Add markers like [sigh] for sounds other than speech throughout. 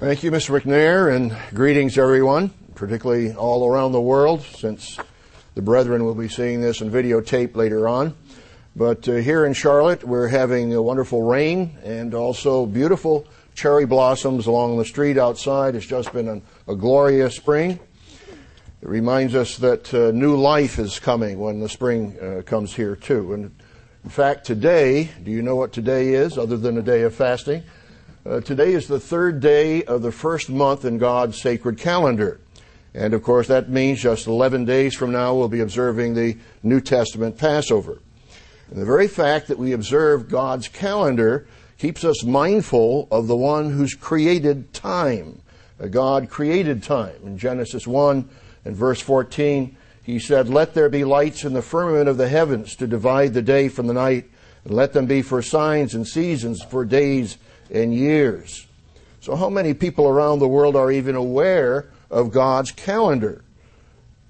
Thank you, Mr. McNair, and greetings, everyone, particularly all around the world, since the brethren will be seeing this in videotape later on. But uh, here in Charlotte, we're having a wonderful rain and also beautiful cherry blossoms along the street outside. It's just been an, a glorious spring. It reminds us that uh, new life is coming when the spring uh, comes here, too. And in fact, today, do you know what today is, other than a day of fasting? Uh, today is the third day of the first month in God's sacred calendar. And of course, that means just 11 days from now we'll be observing the New Testament Passover. And the very fact that we observe God's calendar keeps us mindful of the one who's created time. Uh, God created time. In Genesis 1 and verse 14, he said, Let there be lights in the firmament of the heavens to divide the day from the night, and let them be for signs and seasons, for days and years. So, how many people around the world are even aware of God's calendar?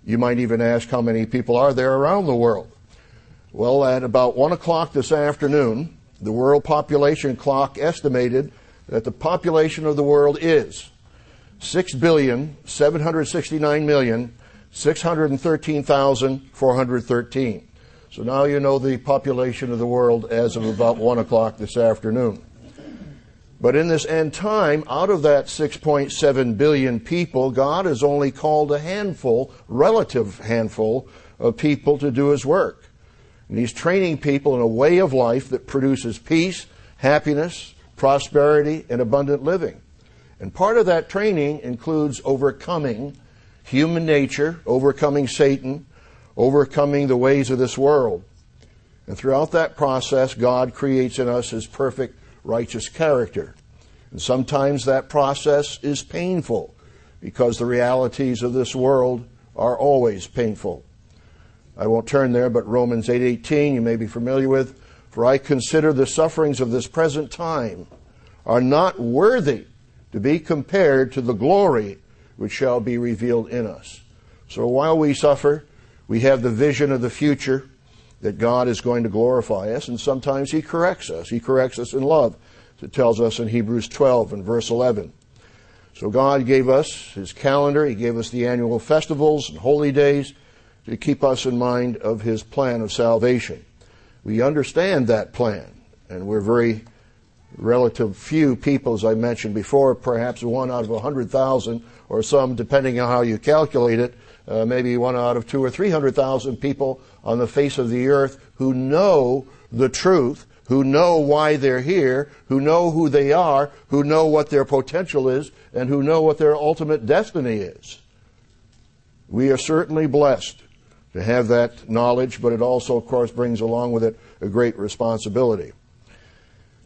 You might even ask how many people are there around the world. Well, at about 1 o'clock this afternoon, the world population clock estimated that the population of the world is 6,769,613,413. So now you know the population of the world as of about 1 o'clock this afternoon. But in this end time, out of that 6.7 billion people, God has only called a handful, relative handful, of people to do His work. And He's training people in a way of life that produces peace, happiness, prosperity, and abundant living. And part of that training includes overcoming human nature, overcoming Satan, overcoming the ways of this world. And throughout that process, God creates in us His perfect righteous character. And sometimes that process is painful because the realities of this world are always painful. I won't turn there, but Romans 8:18 you may be familiar with, for I consider the sufferings of this present time are not worthy to be compared to the glory which shall be revealed in us. So while we suffer, we have the vision of the future that God is going to glorify us, and sometimes He corrects us. He corrects us in love. It tells us in Hebrews 12 and verse 11. So God gave us His calendar. He gave us the annual festivals and holy days to keep us in mind of His plan of salvation. We understand that plan, and we're very relative few people, as I mentioned before, perhaps one out of a hundred thousand, or some, depending on how you calculate it, uh, maybe one out of two or three hundred thousand people on the face of the earth who know the truth, who know why they're here, who know who they are, who know what their potential is, and who know what their ultimate destiny is. We are certainly blessed to have that knowledge, but it also, of course, brings along with it a great responsibility.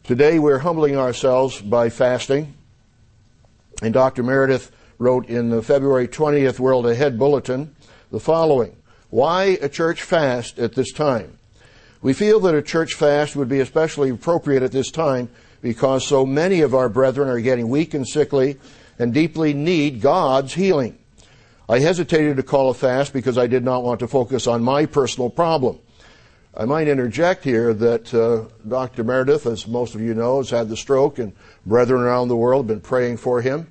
Today we're humbling ourselves by fasting, and Dr. Meredith wrote in the February 20th World Ahead Bulletin the following Why a church fast at this time? We feel that a church fast would be especially appropriate at this time because so many of our brethren are getting weak and sickly and deeply need God's healing. I hesitated to call a fast because I did not want to focus on my personal problem. I might interject here that uh, Dr. Meredith, as most of you know, has had the stroke, and brethren around the world have been praying for him.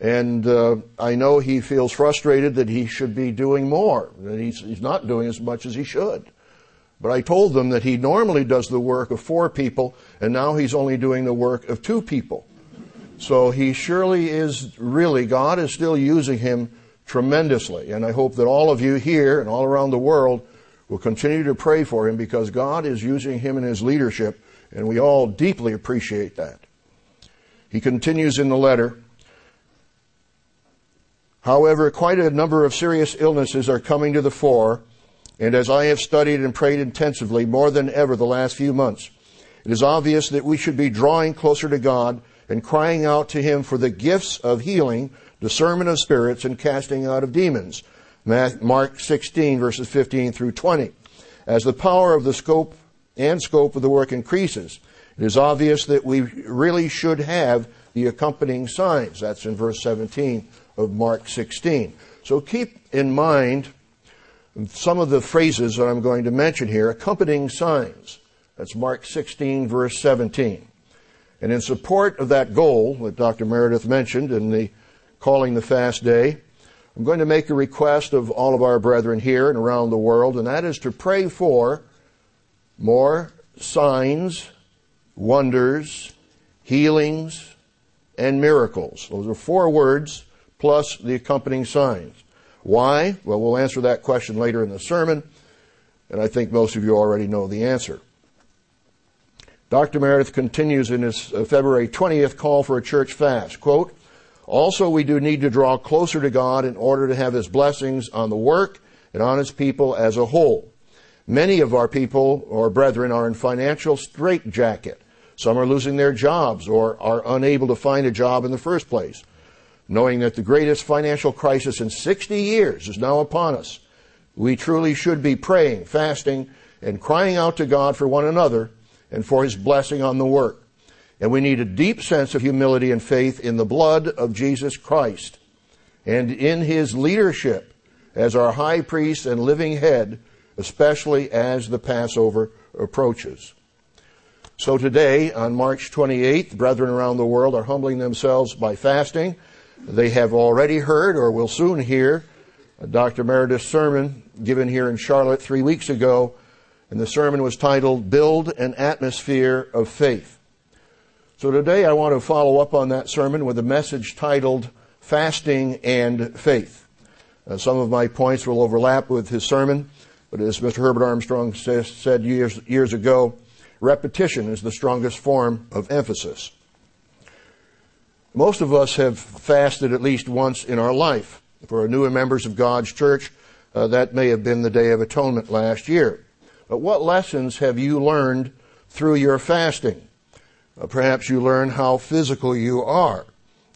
And uh, I know he feels frustrated that he should be doing more, that he's, he's not doing as much as he should. But I told them that he normally does the work of four people, and now he's only doing the work of two people. So he surely is really, God is still using him tremendously. And I hope that all of you here and all around the world will continue to pray for him because God is using him in his leadership, and we all deeply appreciate that. He continues in the letter. However, quite a number of serious illnesses are coming to the fore and as I have studied and prayed intensively more than ever the last few months, it is obvious that we should be drawing closer to God and crying out to Him for the gifts of healing, discernment of spirits, and casting out of demons. Mark 16 verses 15 through 20. As the power of the scope and scope of the work increases, it is obvious that we really should have the accompanying signs. That's in verse 17 of Mark 16. So keep in mind some of the phrases that I'm going to mention here, accompanying signs. That's Mark 16, verse 17. And in support of that goal that Dr. Meredith mentioned in the Calling the Fast Day, I'm going to make a request of all of our brethren here and around the world, and that is to pray for more signs, wonders, healings, and miracles. Those are four words plus the accompanying signs. Why? Well, we'll answer that question later in the sermon, and I think most of you already know the answer. Dr. Meredith continues in his uh, February 20th call for a church fast. Quote, also we do need to draw closer to God in order to have His blessings on the work and on His people as a whole. Many of our people or brethren are in financial straitjacket. Some are losing their jobs or are unable to find a job in the first place. Knowing that the greatest financial crisis in 60 years is now upon us, we truly should be praying, fasting, and crying out to God for one another and for his blessing on the work. And we need a deep sense of humility and faith in the blood of Jesus Christ and in his leadership as our high priest and living head, especially as the Passover approaches. So today, on March 28th, brethren around the world are humbling themselves by fasting. They have already heard or will soon hear Dr. Meredith's sermon given here in Charlotte three weeks ago and the sermon was titled Build an Atmosphere of Faith. So today I want to follow up on that sermon with a message titled Fasting and Faith. Uh, some of my points will overlap with his sermon, but as Mr. Herbert Armstrong said years, years ago, repetition is the strongest form of emphasis. Most of us have fasted at least once in our life. For our newer members of God's church, uh, that may have been the Day of Atonement last year. But what lessons have you learned through your fasting? Uh, perhaps you learn how physical you are.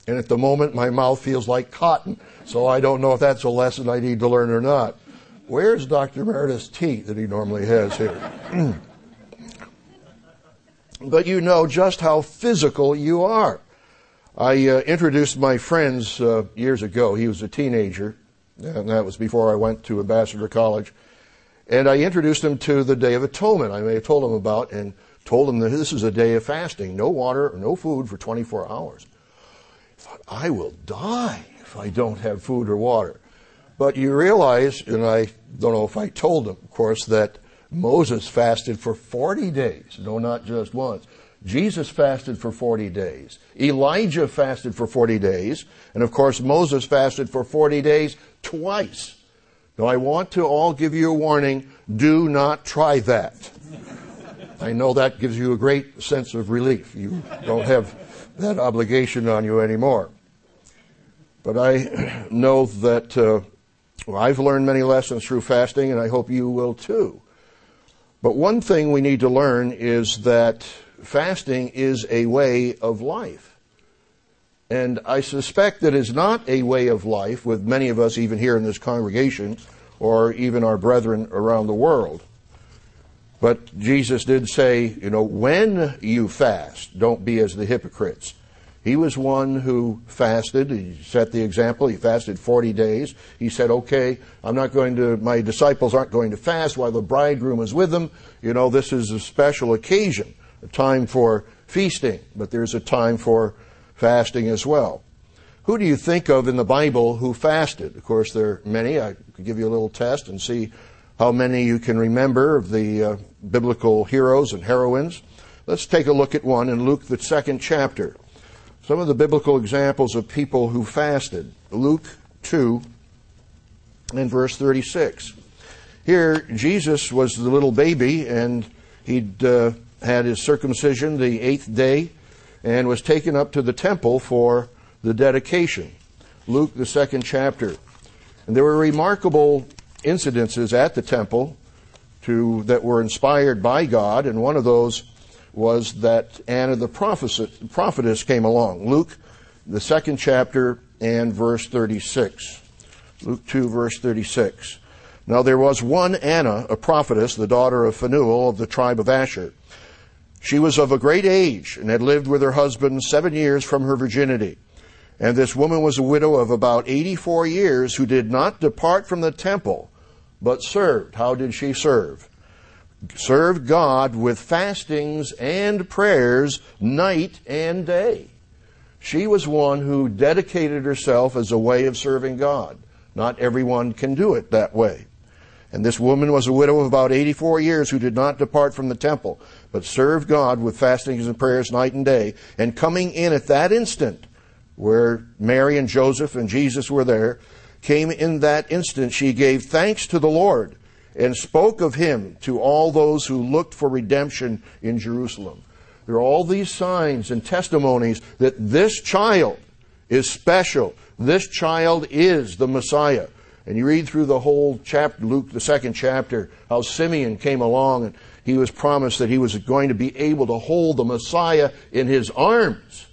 And at the moment, my mouth feels like cotton, so I don't know if that's a lesson I need to learn or not. Where's Dr. Meredith's tea that he normally has here? [clears throat] but you know just how physical you are. I uh, introduced my friends uh, years ago. He was a teenager, and that was before I went to Ambassador College. And I introduced him to the Day of Atonement I may have told him about and told him that this is a day of fasting, no water or no food for 24 hours. I thought, I will die if I don't have food or water. But you realize, and I don't know if I told him, of course, that Moses fasted for 40 days. No, not just once. Jesus fasted for 40 days. Elijah fasted for 40 days. And of course, Moses fasted for 40 days twice. Now, I want to all give you a warning do not try that. I know that gives you a great sense of relief. You don't have that obligation on you anymore. But I [clears throat] know that uh, well, I've learned many lessons through fasting, and I hope you will too. But one thing we need to learn is that fasting is a way of life. And I suspect that it's not a way of life with many of us, even here in this congregation, or even our brethren around the world. But Jesus did say, you know, when you fast, don't be as the hypocrites. He was one who fasted. He set the example. He fasted 40 days. He said, okay, I'm not going to, my disciples aren't going to fast while the bridegroom is with them. You know, this is a special occasion, a time for feasting, but there's a time for fasting as well. Who do you think of in the Bible who fasted? Of course, there are many. I could give you a little test and see how many you can remember of the uh, biblical heroes and heroines. Let's take a look at one in Luke, the second chapter. Some of the biblical examples of people who fasted. Luke 2 and verse 36. Here, Jesus was the little baby, and he'd uh, had his circumcision the eighth day and was taken up to the temple for the dedication. Luke, the second chapter. And there were remarkable incidences at the temple to, that were inspired by God, and one of those was that Anna the prophetess came along. Luke, the second chapter, and verse 36. Luke 2, verse 36. Now there was one Anna, a prophetess, the daughter of Phanuel of the tribe of Asher. She was of a great age and had lived with her husband seven years from her virginity. And this woman was a widow of about 84 years who did not depart from the temple, but served. How did she serve? served God with fastings and prayers night and day. She was one who dedicated herself as a way of serving God. Not everyone can do it that way. And this woman was a widow of about 84 years who did not depart from the temple, but served God with fastings and prayers night and day. And coming in at that instant, where Mary and Joseph and Jesus were there, came in that instant, she gave thanks to the Lord and spoke of him to all those who looked for redemption in Jerusalem. There are all these signs and testimonies that this child is special. This child is the Messiah. And you read through the whole chapter, Luke, the second chapter, how Simeon came along and he was promised that he was going to be able to hold the Messiah in his arms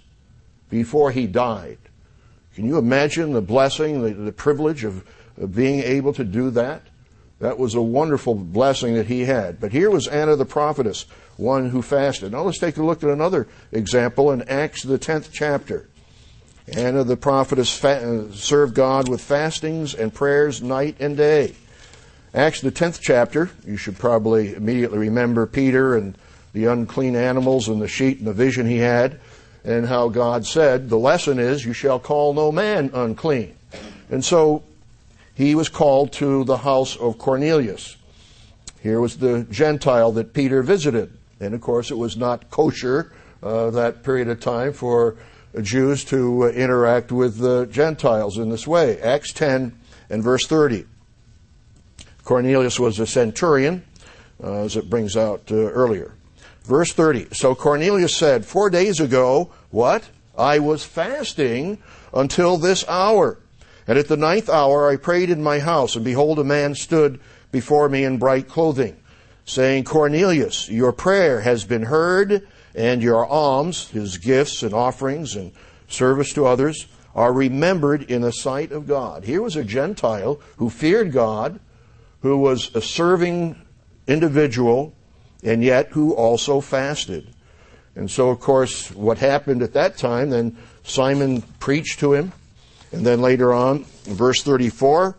before he died. Can you imagine the blessing, the, the privilege of, of being able to do that? That was a wonderful blessing that he had. But here was Anna the prophetess, one who fasted. Now let's take a look at another example in Acts, the 10th chapter. Anna the prophetess fa- served God with fastings and prayers night and day. Acts, the 10th chapter, you should probably immediately remember Peter and the unclean animals and the sheet and the vision he had, and how God said, The lesson is, you shall call no man unclean. And so he was called to the house of Cornelius. Here was the Gentile that Peter visited. And of course, it was not kosher uh, that period of time for Jews to uh, interact with the Gentiles in this way. Acts 10 and verse 30. Cornelius was a centurion, uh, as it brings out uh, earlier. Verse 30. So Cornelius said, Four days ago, what? I was fasting until this hour. And at the ninth hour I prayed in my house, and behold, a man stood before me in bright clothing, saying, Cornelius, your prayer has been heard, and your alms, his gifts and offerings and service to others, are remembered in the sight of God. Here was a Gentile who feared God, who was a serving individual, and yet who also fasted. And so, of course, what happened at that time, then Simon preached to him, and then later on, verse 34,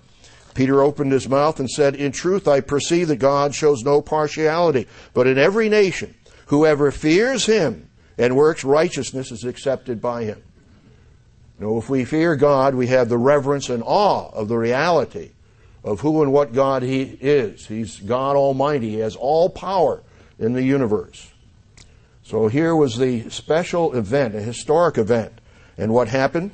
Peter opened his mouth and said, In truth, I perceive that God shows no partiality, but in every nation, whoever fears him and works righteousness is accepted by him. Know, if we fear God, we have the reverence and awe of the reality of who and what God He is. He's God Almighty. He has all power in the universe. So here was the special event, a historic event. And what happened?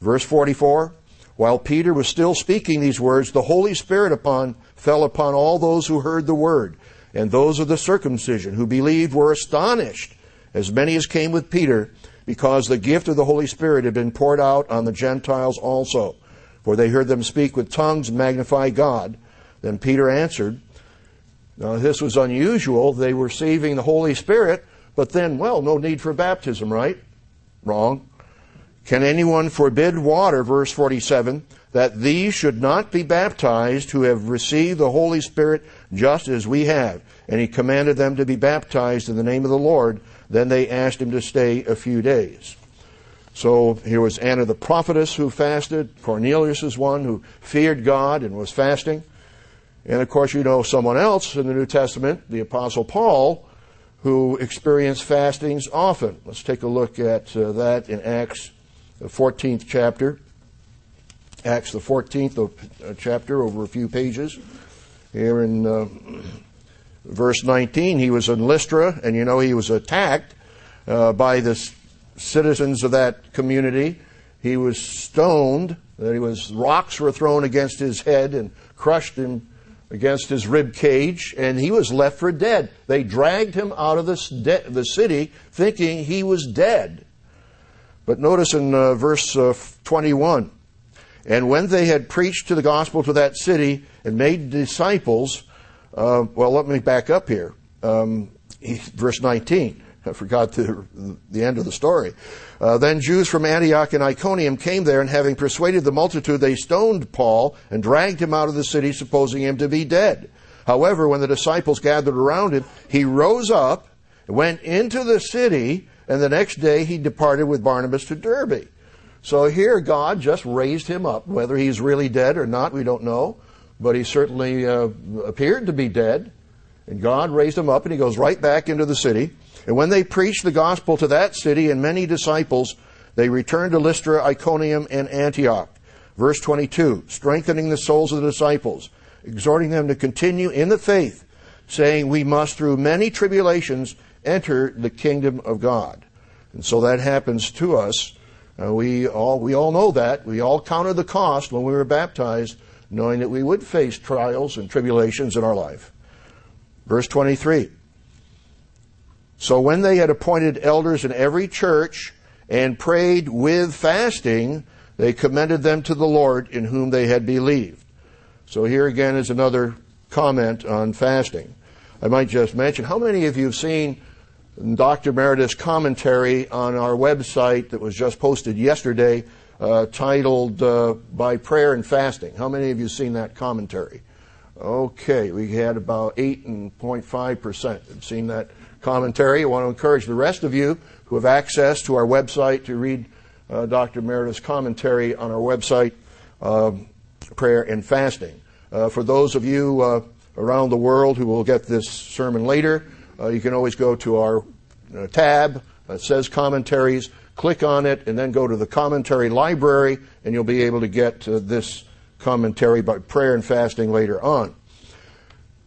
Verse 44, while Peter was still speaking these words, the Holy Spirit upon, fell upon all those who heard the word. And those of the circumcision who believed were astonished, as many as came with Peter, because the gift of the Holy Spirit had been poured out on the Gentiles also. For they heard them speak with tongues and magnify God. Then Peter answered, now, this was unusual. They were receiving the Holy Spirit, but then, well, no need for baptism, right? Wrong. Can anyone forbid water, verse 47, that these should not be baptized who have received the Holy Spirit just as we have? And he commanded them to be baptized in the name of the Lord. Then they asked him to stay a few days. So here was Anna the prophetess who fasted. Cornelius is one who feared God and was fasting. And of course, you know someone else in the New Testament, the Apostle Paul, who experienced fastings often. Let's take a look at uh, that in Acts the 14th chapter. Acts the 14th uh, chapter, over a few pages. Here in uh, verse 19, he was in Lystra, and you know he was attacked uh, by the citizens of that community. He was stoned. That he was rocks were thrown against his head and crushed him against his rib cage, and he was left for dead. They dragged him out of the, the city thinking he was dead. But notice in uh, verse uh, 21 And when they had preached to the gospel to that city and made disciples, uh, well, let me back up here. Um, verse 19. [laughs] I forgot the, the end of the story. Uh, then Jews from Antioch and Iconium came there, and having persuaded the multitude, they stoned Paul and dragged him out of the city, supposing him to be dead. However, when the disciples gathered around him, he rose up, went into the city, and the next day he departed with Barnabas to Derbe. So here God just raised him up. Whether he's really dead or not, we don't know. But he certainly uh, appeared to be dead. And God raised him up and he goes right back into the city. And when they preached the gospel to that city and many disciples, they returned to Lystra, Iconium, and Antioch. Verse 22, strengthening the souls of the disciples, exhorting them to continue in the faith, saying, We must through many tribulations enter the kingdom of God. And so that happens to us. Uh, we all we all know that. We all counted the cost when we were baptized, knowing that we would face trials and tribulations in our life. Verse 23. So when they had appointed elders in every church and prayed with fasting, they commended them to the Lord in whom they had believed. So here again is another comment on fasting. I might just mention, how many of you have seen Dr. Meredith's commentary on our website that was just posted yesterday uh, titled uh, By Prayer and Fasting? How many of you seen that commentary? Okay, we had about 8.5% have seen that commentary. I want to encourage the rest of you who have access to our website to read uh, Dr. Meredith's commentary on our website, uh, Prayer and Fasting. Uh, for those of you uh, around the world who will get this sermon later, uh, you can always go to our tab that says commentaries, click on it, and then go to the commentary library, and you'll be able to get this commentary by prayer and fasting later on.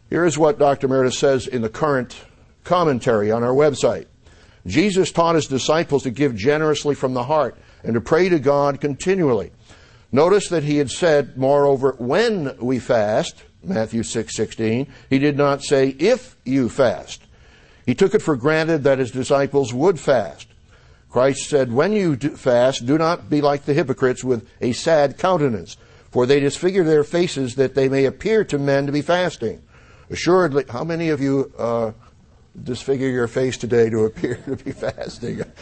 Here's what Dr. Meredith says in the current commentary on our website. Jesus taught his disciples to give generously from the heart and to pray to God continually. Notice that he had said, moreover, when we fast, Matthew 6:16, 6, he did not say if you fast. He took it for granted that his disciples would fast. Christ said, when you fast, do not be like the hypocrites with a sad countenance, for they disfigure their faces that they may appear to men to be fasting. Assuredly, how many of you uh, disfigure your face today to [laughs] appear to be fasting? [laughs]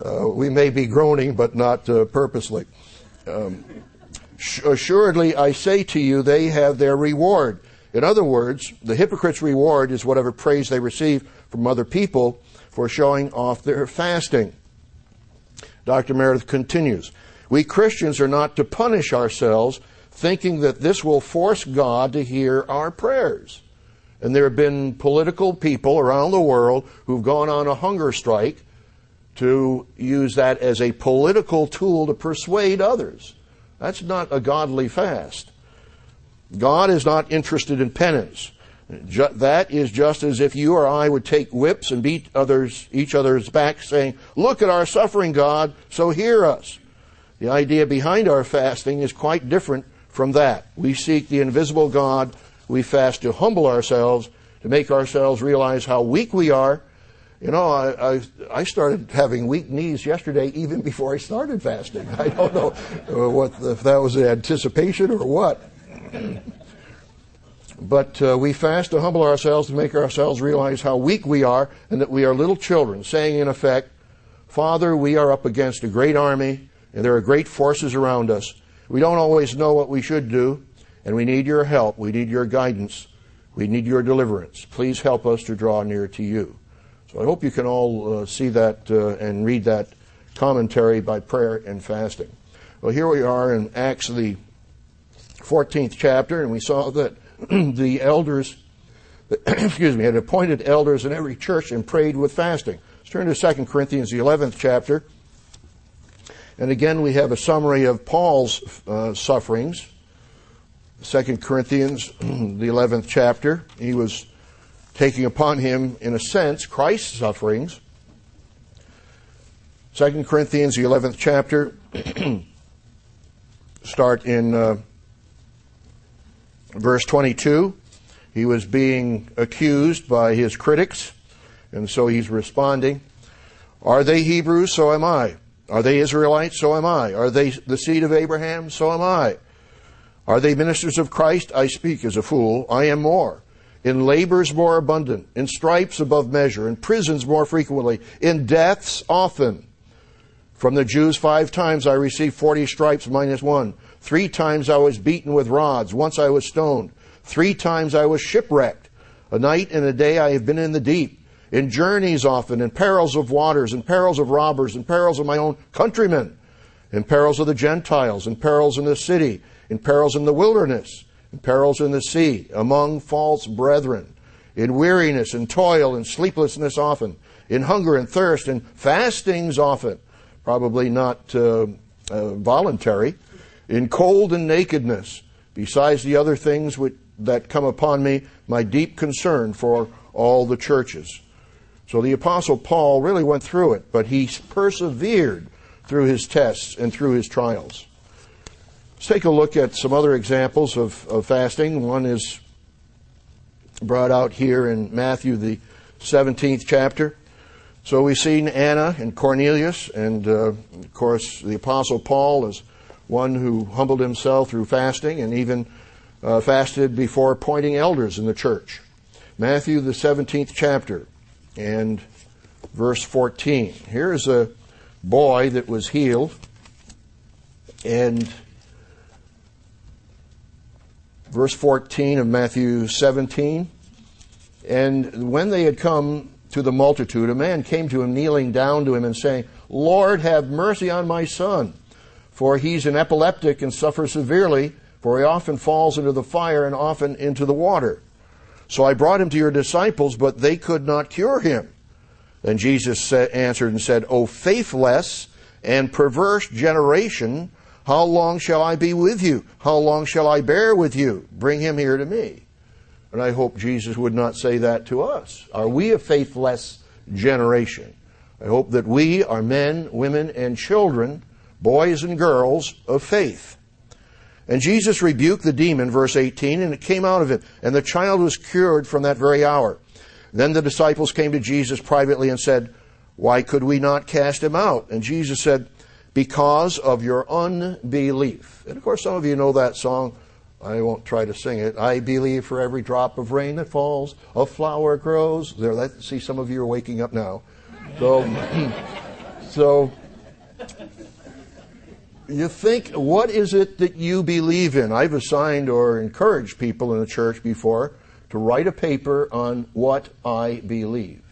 Uh, we may be groaning, but not uh, purposely. Um, assuredly, I say to you, they have their reward. In other words, the hypocrite's reward is whatever praise they receive from other people for showing off their fasting. Dr. Meredith continues. We Christians are not to punish ourselves thinking that this will force God to hear our prayers. And there have been political people around the world who've gone on a hunger strike to use that as a political tool to persuade others. That's not a godly fast. God is not interested in penance. That is just as if you or I would take whips and beat others, each other's back, saying, Look at our suffering, God, so hear us. The idea behind our fasting is quite different from that. We seek the invisible God. We fast to humble ourselves, to make ourselves realize how weak we are. You know, I, I, I started having weak knees yesterday even before I started fasting. I don't know uh, what if that was anticipation or what. But uh, we fast to humble ourselves, to make ourselves realize how weak we are, and that we are little children, saying in effect, Father, we are up against a great army, and there are great forces around us. We don't always know what we should do, and we need your help. We need your guidance. We need your deliverance. Please help us to draw near to you. So I hope you can all uh, see that uh, and read that commentary by prayer and fasting. Well, here we are in Acts, the 14th chapter, and we saw that [clears throat] the elders, [clears throat] excuse me, had appointed elders in every church and prayed with fasting. Let's turn to 2 Corinthians, the 11th chapter. And again, we have a summary of Paul's uh, sufferings. 2 Corinthians, [clears throat] the 11th chapter. He was taking upon him, in a sense, Christ's sufferings. 2 Corinthians, the 11th chapter, start in uh, verse 22. He was being accused by his critics, and so he's responding. Are they Hebrews? So am I. Are they Israelites? So am I. Are they the seed of Abraham? So am I. Are they ministers of Christ? I speak as a fool. I am more. In labors more abundant, in stripes above measure, in prisons more frequently, in deaths often. From the Jews, five times I received 40 stripes minus one. Three times I was beaten with rods. Once I was stoned. Three times I was shipwrecked. A night and a day I have been in the deep in journeys often, in perils of waters, in perils of robbers, in perils of my own countrymen, in perils of the Gentiles, in perils in the city, in perils in the wilderness, in perils in the sea, among false brethren, in weariness and toil and sleeplessness often, in hunger and thirst and fastings often, probably not uh, uh, voluntary, in cold and nakedness, besides the other things which, that come upon me, my deep concern for all the churches. So the Apostle Paul really went through it, but he persevered through his tests and through his trials. Let's take a look at some other examples of, of fasting. One is brought out here in Matthew, the 17th chapter. So we've seen Anna and Cornelius, and uh, of course, the Apostle Paul is one who humbled himself through fasting and even uh, fasted before appointing elders in the church. Matthew, the 17th chapter, and verse 14. Here's a boy that was healed, and verse 14 of Matthew 17. And when they had come to the multitude, a man came to him, kneeling down to him and saying, Lord, have mercy on my son, for he's an epileptic and suffers severely, for he often falls into the fire and often into the water. So I brought him to your disciples, but they could not cure him. Then Jesus answered and said, O faithless and perverse generation, how long shall I be with you? How long shall I bear with you? Bring him here to me. And I hope Jesus would not say that to us. Are we a faithless generation? I hope that we are men, women, and children, boys and girls of faith. And Jesus rebuked the demon, verse 18, and it came out of him. And the child was cured from that very hour. Then the disciples came to Jesus privately and said, Why could we not cast him out? And Jesus said, because of your unbelief. And of course, some of you know that song. I won't try to sing it. I believe for every drop of rain that falls, a flower grows. There, let see some of you are waking up now. So, [clears throat] so you think, what is it that you believe in? I've assigned or encouraged people in the church before to write a paper on what I believe.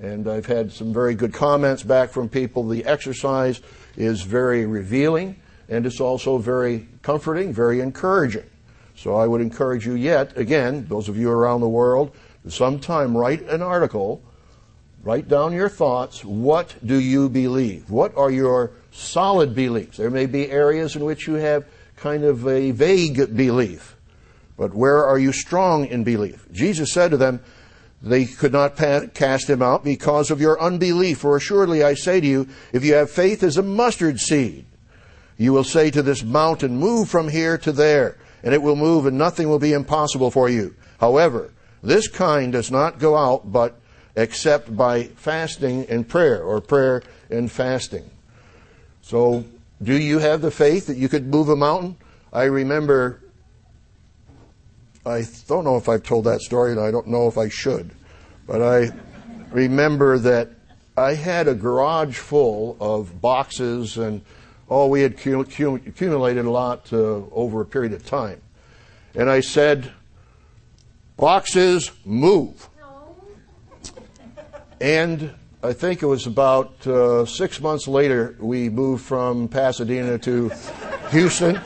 And I've had some very good comments back from people. The exercise is very revealing and it's also very comforting, very encouraging. So I would encourage you yet, again, those of you around the world, to sometime write an article, write down your thoughts. What do you believe? What are your solid beliefs? There may be areas in which you have kind of a vague belief, but where are you strong in belief? Jesus said to them, they could not cast him out because of your unbelief. For assuredly I say to you, if you have faith as a mustard seed, you will say to this mountain, move from here to there, and it will move and nothing will be impossible for you. However, this kind does not go out but except by fasting and prayer, or prayer and fasting. So, do you have the faith that you could move a mountain? I remember I don't know if I've told that story, and I don't know if I should, but I remember that I had a garage full of boxes, and oh, we had accumulated a lot uh, over a period of time. And I said, Boxes, move. And I think it was about uh, six months later, we moved from Pasadena to Houston,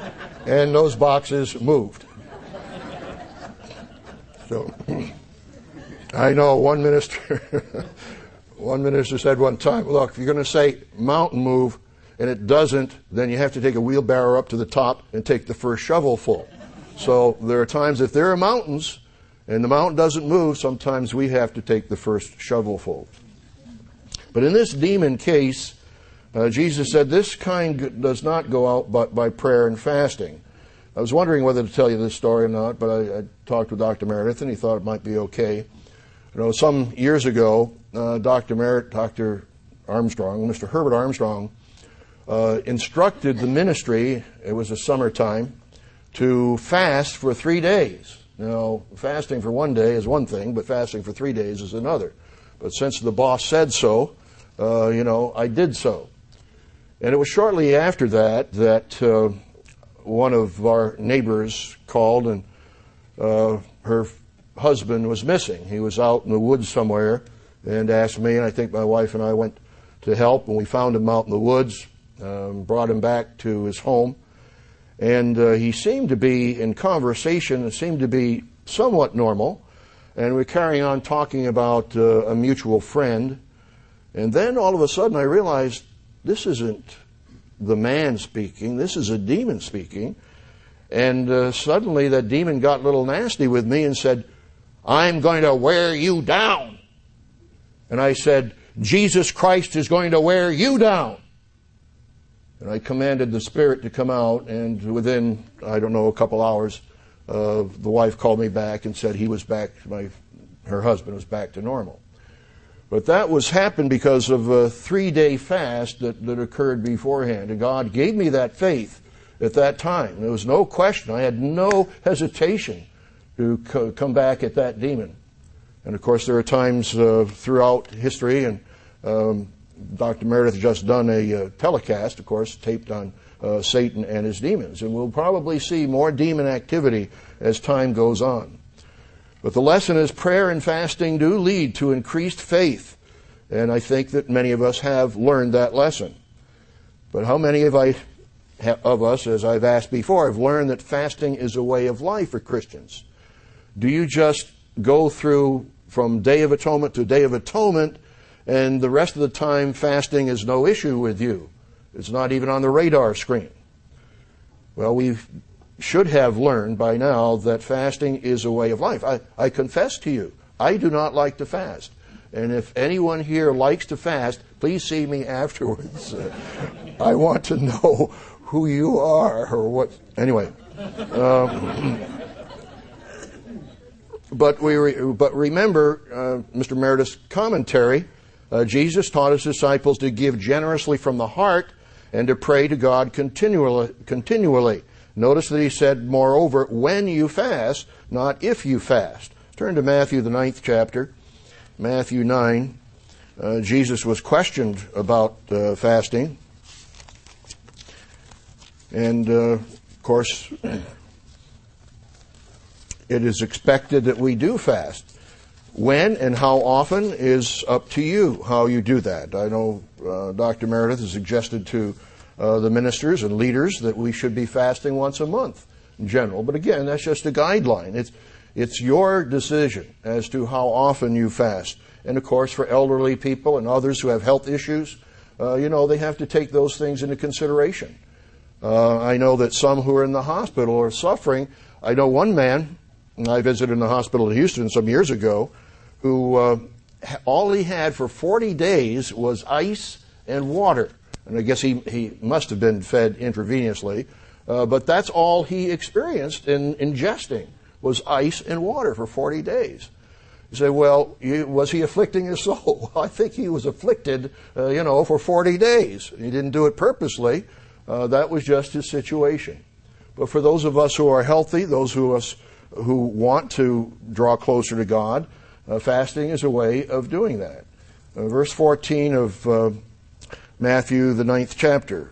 and those boxes moved. So [clears throat] I know one minister, [laughs] one minister said one time, look, if you're going to say mountain move and it doesn't, then you have to take a wheelbarrow up to the top and take the first shovel full. So there are times if there are mountains and the mountain doesn't move, sometimes we have to take the first shovelful. But in this demon case, uh, Jesus said this kind does not go out but by prayer and fasting. I was wondering whether to tell you this story or not, but I, I talked with Dr. Meredith and he thought it might be okay. You know, some years ago, uh, Dr. Meredith, Dr. Armstrong, Mr. Herbert Armstrong, uh, instructed the ministry, it was a summertime, to fast for three days. Now, fasting for one day is one thing, but fasting for three days is another. But since the boss said so, uh, you know, I did so. And it was shortly after that that uh, one of our neighbors called and uh, her husband was missing. He was out in the woods somewhere and asked me, and I think my wife and I went to help, and we found him out in the woods, um, brought him back to his home, and uh, he seemed to be in conversation, it seemed to be somewhat normal, and we're carrying on talking about uh, a mutual friend. And then all of a sudden I realized this isn't the man speaking, this is a demon speaking. And uh, suddenly that demon got a little nasty with me and said, I'm going to wear you down. And I said, Jesus Christ is going to wear you down. And I commanded the spirit to come out, and within, I don't know, a couple hours, uh, the wife called me back and said he was back, my, her husband was back to normal. But that was happened because of a three day fast that, that occurred beforehand. And God gave me that faith at that time. There was no question. I had no hesitation to co- come back at that demon. And of course, there are times uh, throughout history, and um, Dr. Meredith just done a uh, telecast, of course, taped on uh, Satan and his demons. And we'll probably see more demon activity as time goes on. But the lesson is prayer and fasting do lead to increased faith. And I think that many of us have learned that lesson. But how many of, I, of us, as I've asked before, have learned that fasting is a way of life for Christians? Do you just go through from Day of Atonement to Day of Atonement and the rest of the time fasting is no issue with you? It's not even on the radar screen. Well, we should have learned by now that fasting is a way of life. I, I confess to you, I do not like to fast. And if anyone here likes to fast, please see me [laughs] afterwards. I want to know who you are or what. Anyway. Um, but, we re, but remember uh, Mr. Meredith's commentary. Uh, Jesus taught his disciples to give generously from the heart and to pray to God continually. continually. Notice that he said, moreover, when you fast, not if you fast. Turn to Matthew, the ninth chapter. Matthew 9. Uh, Jesus was questioned about uh, fasting. And, uh, of course, [clears throat] it is expected that we do fast. When and how often is up to you how you do that. I know uh, Dr. Meredith has suggested to uh, the ministers and leaders that we should be fasting once a month in general. But again, that's just a guideline. It's, it's your decision as to how often you fast. And of course, for elderly people and others who have health issues, uh, you know, they have to take those things into consideration. Uh, I know that some who are in the hospital are suffering. I know one man, I visited in the hospital in Houston some years ago, who uh, all he had for 40 days was ice and water and I guess he, he must have been fed intravenously, uh, but that's all he experienced in ingesting was ice and water for 40 days. You say, well, was he afflicting his [laughs] soul? I think he was afflicted, uh, you know, for 40 days. He didn't do it purposely. Uh, that was just his situation. But for those of us who are healthy, those who us who want to draw closer to God, uh, fasting is a way of doing that. Uh, verse 14 of uh, Matthew, the ninth chapter.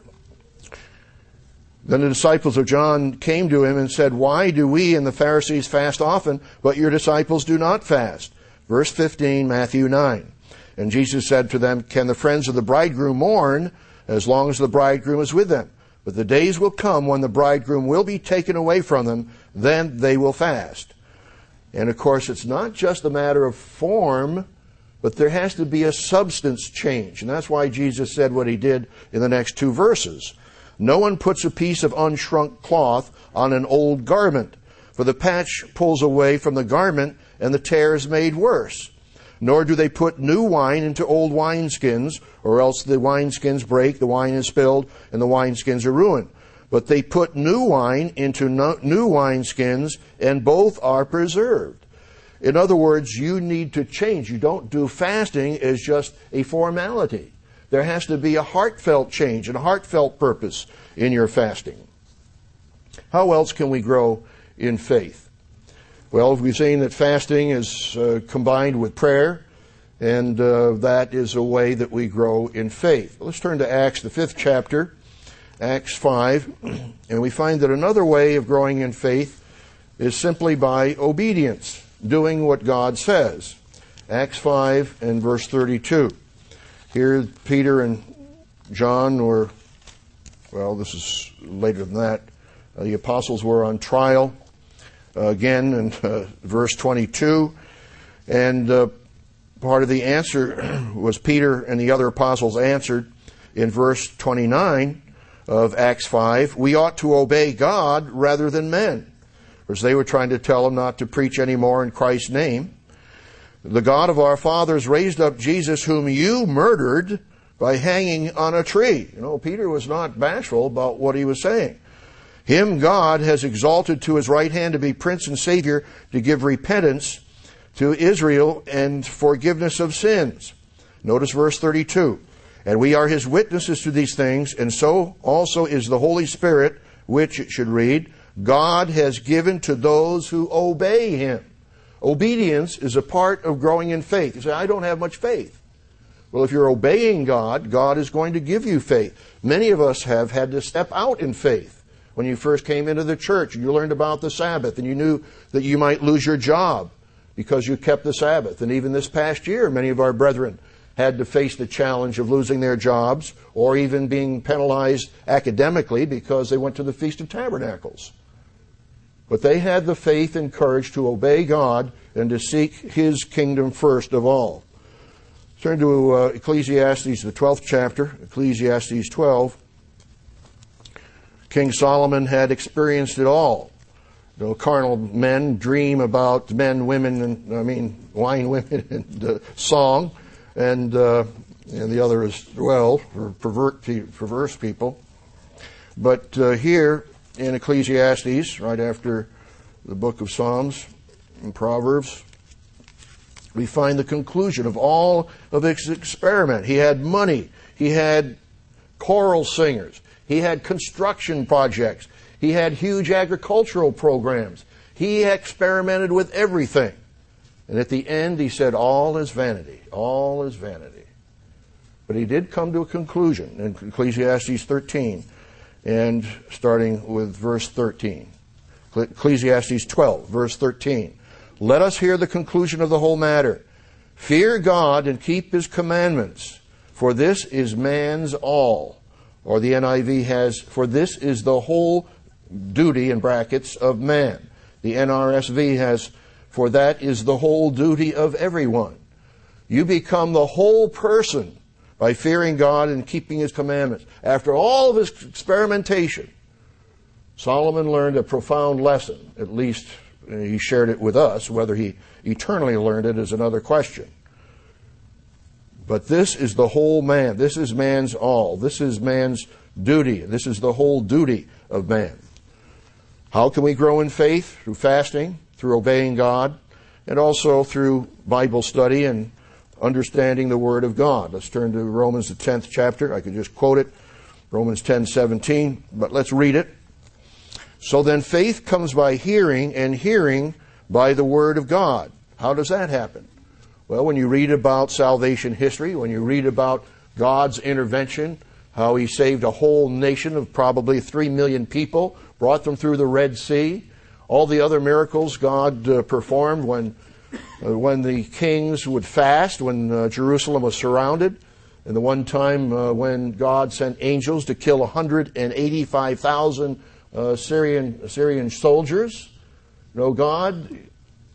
Then the disciples of John came to him and said, Why do we and the Pharisees fast often, but your disciples do not fast? Verse 15, Matthew 9. And Jesus said to them, Can the friends of the bridegroom mourn as long as the bridegroom is with them? But the days will come when the bridegroom will be taken away from them, then they will fast. And of course, it's not just a matter of form, but there has to be a substance change. And that's why Jesus said what he did in the next two verses. No one puts a piece of unshrunk cloth on an old garment, for the patch pulls away from the garment and the tear is made worse. Nor do they put new wine into old wineskins, or else the wineskins break, the wine is spilled, and the wineskins are ruined. But they put new wine into new wineskins, and both are preserved. In other words, you need to change. You don't do fasting as just a formality. There has to be a heartfelt change and a heartfelt purpose in your fasting. How else can we grow in faith? Well, we've seen that fasting is uh, combined with prayer, and uh, that is a way that we grow in faith. Let's turn to Acts, the fifth chapter, Acts 5, and we find that another way of growing in faith is simply by obedience doing what God says. Acts 5 and verse 32. Here, Peter and John were, well, this is later than that. Uh, the apostles were on trial. Uh, again, in uh, verse 22, And uh, part of the answer [clears throat] was Peter and the other apostles answered in verse 29 of Acts 5 we ought to obey God rather than men. Because they were trying to tell him not to preach anymore in Christ's name. The God of our fathers raised up Jesus, whom you murdered by hanging on a tree. You know, Peter was not bashful about what he was saying. Him God has exalted to his right hand to be Prince and Savior to give repentance to Israel and forgiveness of sins. Notice verse 32. And we are his witnesses to these things, and so also is the Holy Spirit, which it should read, God has given to those who obey him. Obedience is a part of growing in faith. You say, I don't have much faith. Well, if you're obeying God, God is going to give you faith. Many of us have had to step out in faith. When you first came into the church, you learned about the Sabbath and you knew that you might lose your job because you kept the Sabbath. And even this past year, many of our brethren had to face the challenge of losing their jobs or even being penalized academically because they went to the Feast of Tabernacles. But they had the faith and courage to obey God and to seek His kingdom first of all. Turn to uh, Ecclesiastes, the 12th chapter, Ecclesiastes 12. King Solomon had experienced it all. The carnal men dream about men, women, and I mean wine, women, [laughs] and uh, song, and uh, and the other is well for pervert, perverse people. But uh, here in Ecclesiastes, right after the book of Psalms and Proverbs, we find the conclusion of all of his experiment. He had money. He had choral singers. He had construction projects. He had huge agricultural programs. He experimented with everything. And at the end, he said, All is vanity. All is vanity. But he did come to a conclusion in Ecclesiastes 13, and starting with verse 13. Ecclesiastes 12, verse 13. Let us hear the conclusion of the whole matter. Fear God and keep his commandments, for this is man's all. Or the NIV has, for this is the whole duty, in brackets, of man. The NRSV has, for that is the whole duty of everyone. You become the whole person by fearing God and keeping His commandments. After all of his experimentation, Solomon learned a profound lesson. At least uh, he shared it with us. Whether he eternally learned it is another question. But this is the whole man. This is man's all. This is man's duty. This is the whole duty of man. How can we grow in faith? Through fasting, through obeying God, and also through Bible study and understanding the Word of God. Let's turn to Romans, the 10th chapter. I could just quote it. Romans 10 17, but let's read it. So then faith comes by hearing, and hearing by the Word of God. How does that happen? Well, when you read about salvation history, when you read about God's intervention, how He saved a whole nation of probably three million people, brought them through the Red Sea, all the other miracles God uh, performed when, uh, when the kings would fast, when uh, Jerusalem was surrounded, and the one time uh, when God sent angels to kill 185,000 uh, Syrian, Syrian soldiers. No, God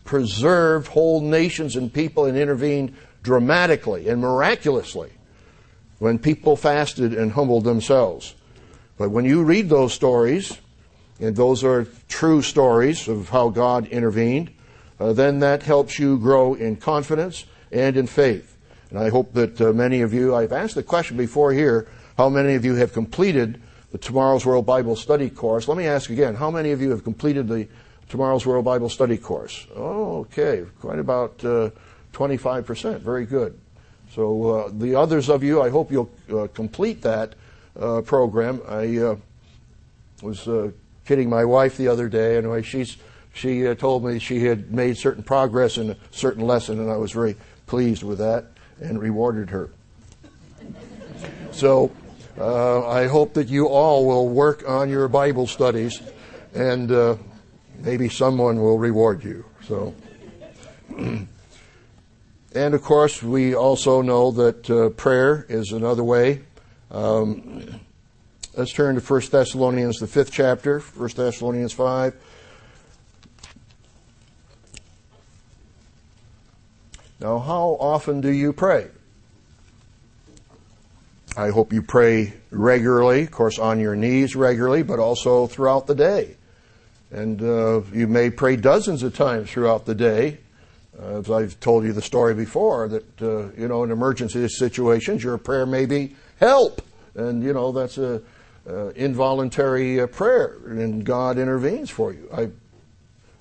preserved whole nations and people and intervened dramatically and miraculously when people fasted and humbled themselves. But when you read those stories, and those are true stories of how God intervened, uh, then that helps you grow in confidence and in faith. And I hope that uh, many of you, I've asked the question before here, how many of you have completed the Tomorrow's World Bible Study course? Let me ask again, how many of you have completed the Tomorrow's World Bible Study course. Oh, okay, quite about uh, 25%. Very good. So uh, the others of you, I hope you'll uh, complete that uh, program. I was kidding my wife the other day. Anyway, she's she told me she had made certain progress in a certain lesson, and I was very pleased with that and rewarded her. So I hope that you all will work on your Bible studies and maybe someone will reward you. So, [clears throat] and of course, we also know that uh, prayer is another way. Um, let's turn to 1 Thessalonians, the fifth chapter, 1 Thessalonians 5. Now, how often do you pray? I hope you pray regularly, of course, on your knees regularly, but also throughout the day. And uh, you may pray dozens of times throughout the day. Uh, as I've told you the story before, that, uh, you know, in emergency situations, your prayer may be help. And, you know, that's a uh, involuntary uh, prayer, and God intervenes for you. I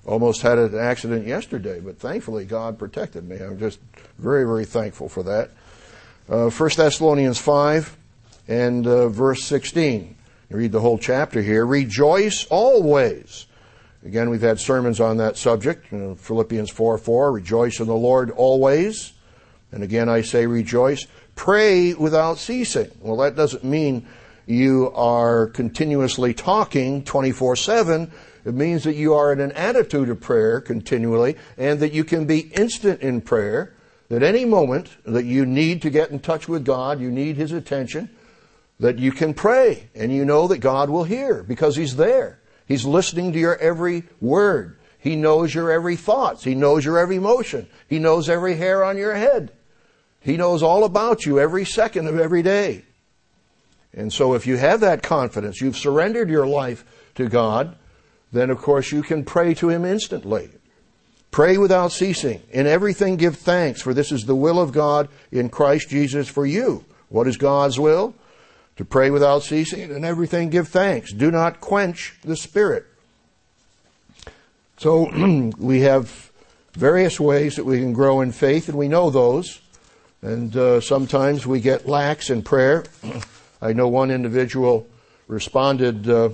almost had an accident yesterday, but thankfully God protected me. I'm just very, very thankful for that. Uh, 1 Thessalonians 5 and uh, verse 16. You read the whole chapter here. Rejoice always. Again, we've had sermons on that subject. You know, Philippians 4 4. Rejoice in the Lord always. And again, I say rejoice. Pray without ceasing. Well, that doesn't mean you are continuously talking 24 7. It means that you are in an attitude of prayer continually and that you can be instant in prayer. That any moment that you need to get in touch with God, you need His attention, that you can pray and you know that God will hear because He's there. He's listening to your every word. He knows your every thoughts. He knows your every motion. He knows every hair on your head. He knows all about you every second of every day. And so if you have that confidence, you've surrendered your life to God, then of course you can pray to Him instantly. Pray without ceasing. In everything give thanks, for this is the will of God in Christ Jesus for you. What is God's will? To pray without ceasing. In everything give thanks. Do not quench the Spirit. So [clears throat] we have various ways that we can grow in faith, and we know those. And uh, sometimes we get lax in prayer. [clears throat] I know one individual responded, uh,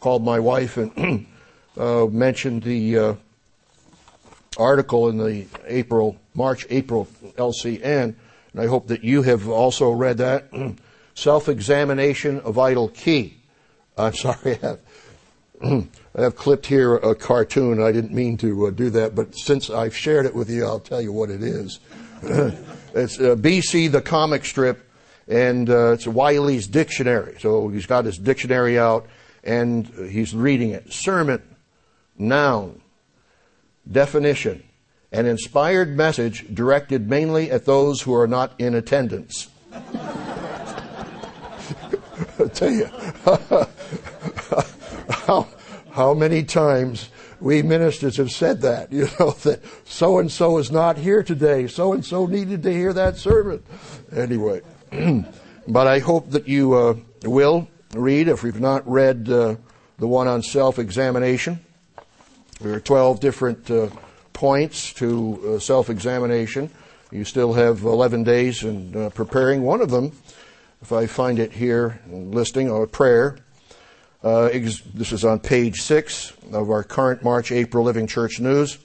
called my wife and [clears throat] uh, mentioned the uh, article in the April, March, April LCN, and I hope that you have also read that. [clears throat] Self-examination, a vital key. I'm [laughs] sorry, I have, [clears throat] I have clipped here a cartoon. I didn't mean to uh, do that, but since I've shared it with you, I'll tell you what it is. it's uh, BC the comic strip and uh, it's Wiley's dictionary. So he's got his dictionary out and he's reading it. Sermon, noun, definition, an inspired message directed mainly at those who are not in attendance. [laughs] I tell you, [laughs] how, how many times we ministers have said that, you know, [laughs] that so and so is not here today, so and so needed to hear that sermon. Anyway. [clears throat] but I hope that you uh, will read, if you've not read uh, the one on self examination. There are 12 different uh, points to uh, self examination. You still have 11 days in uh, preparing. One of them, if I find it here, listing, a prayer. Uh, ex- this is on page 6 of our current March April Living Church News.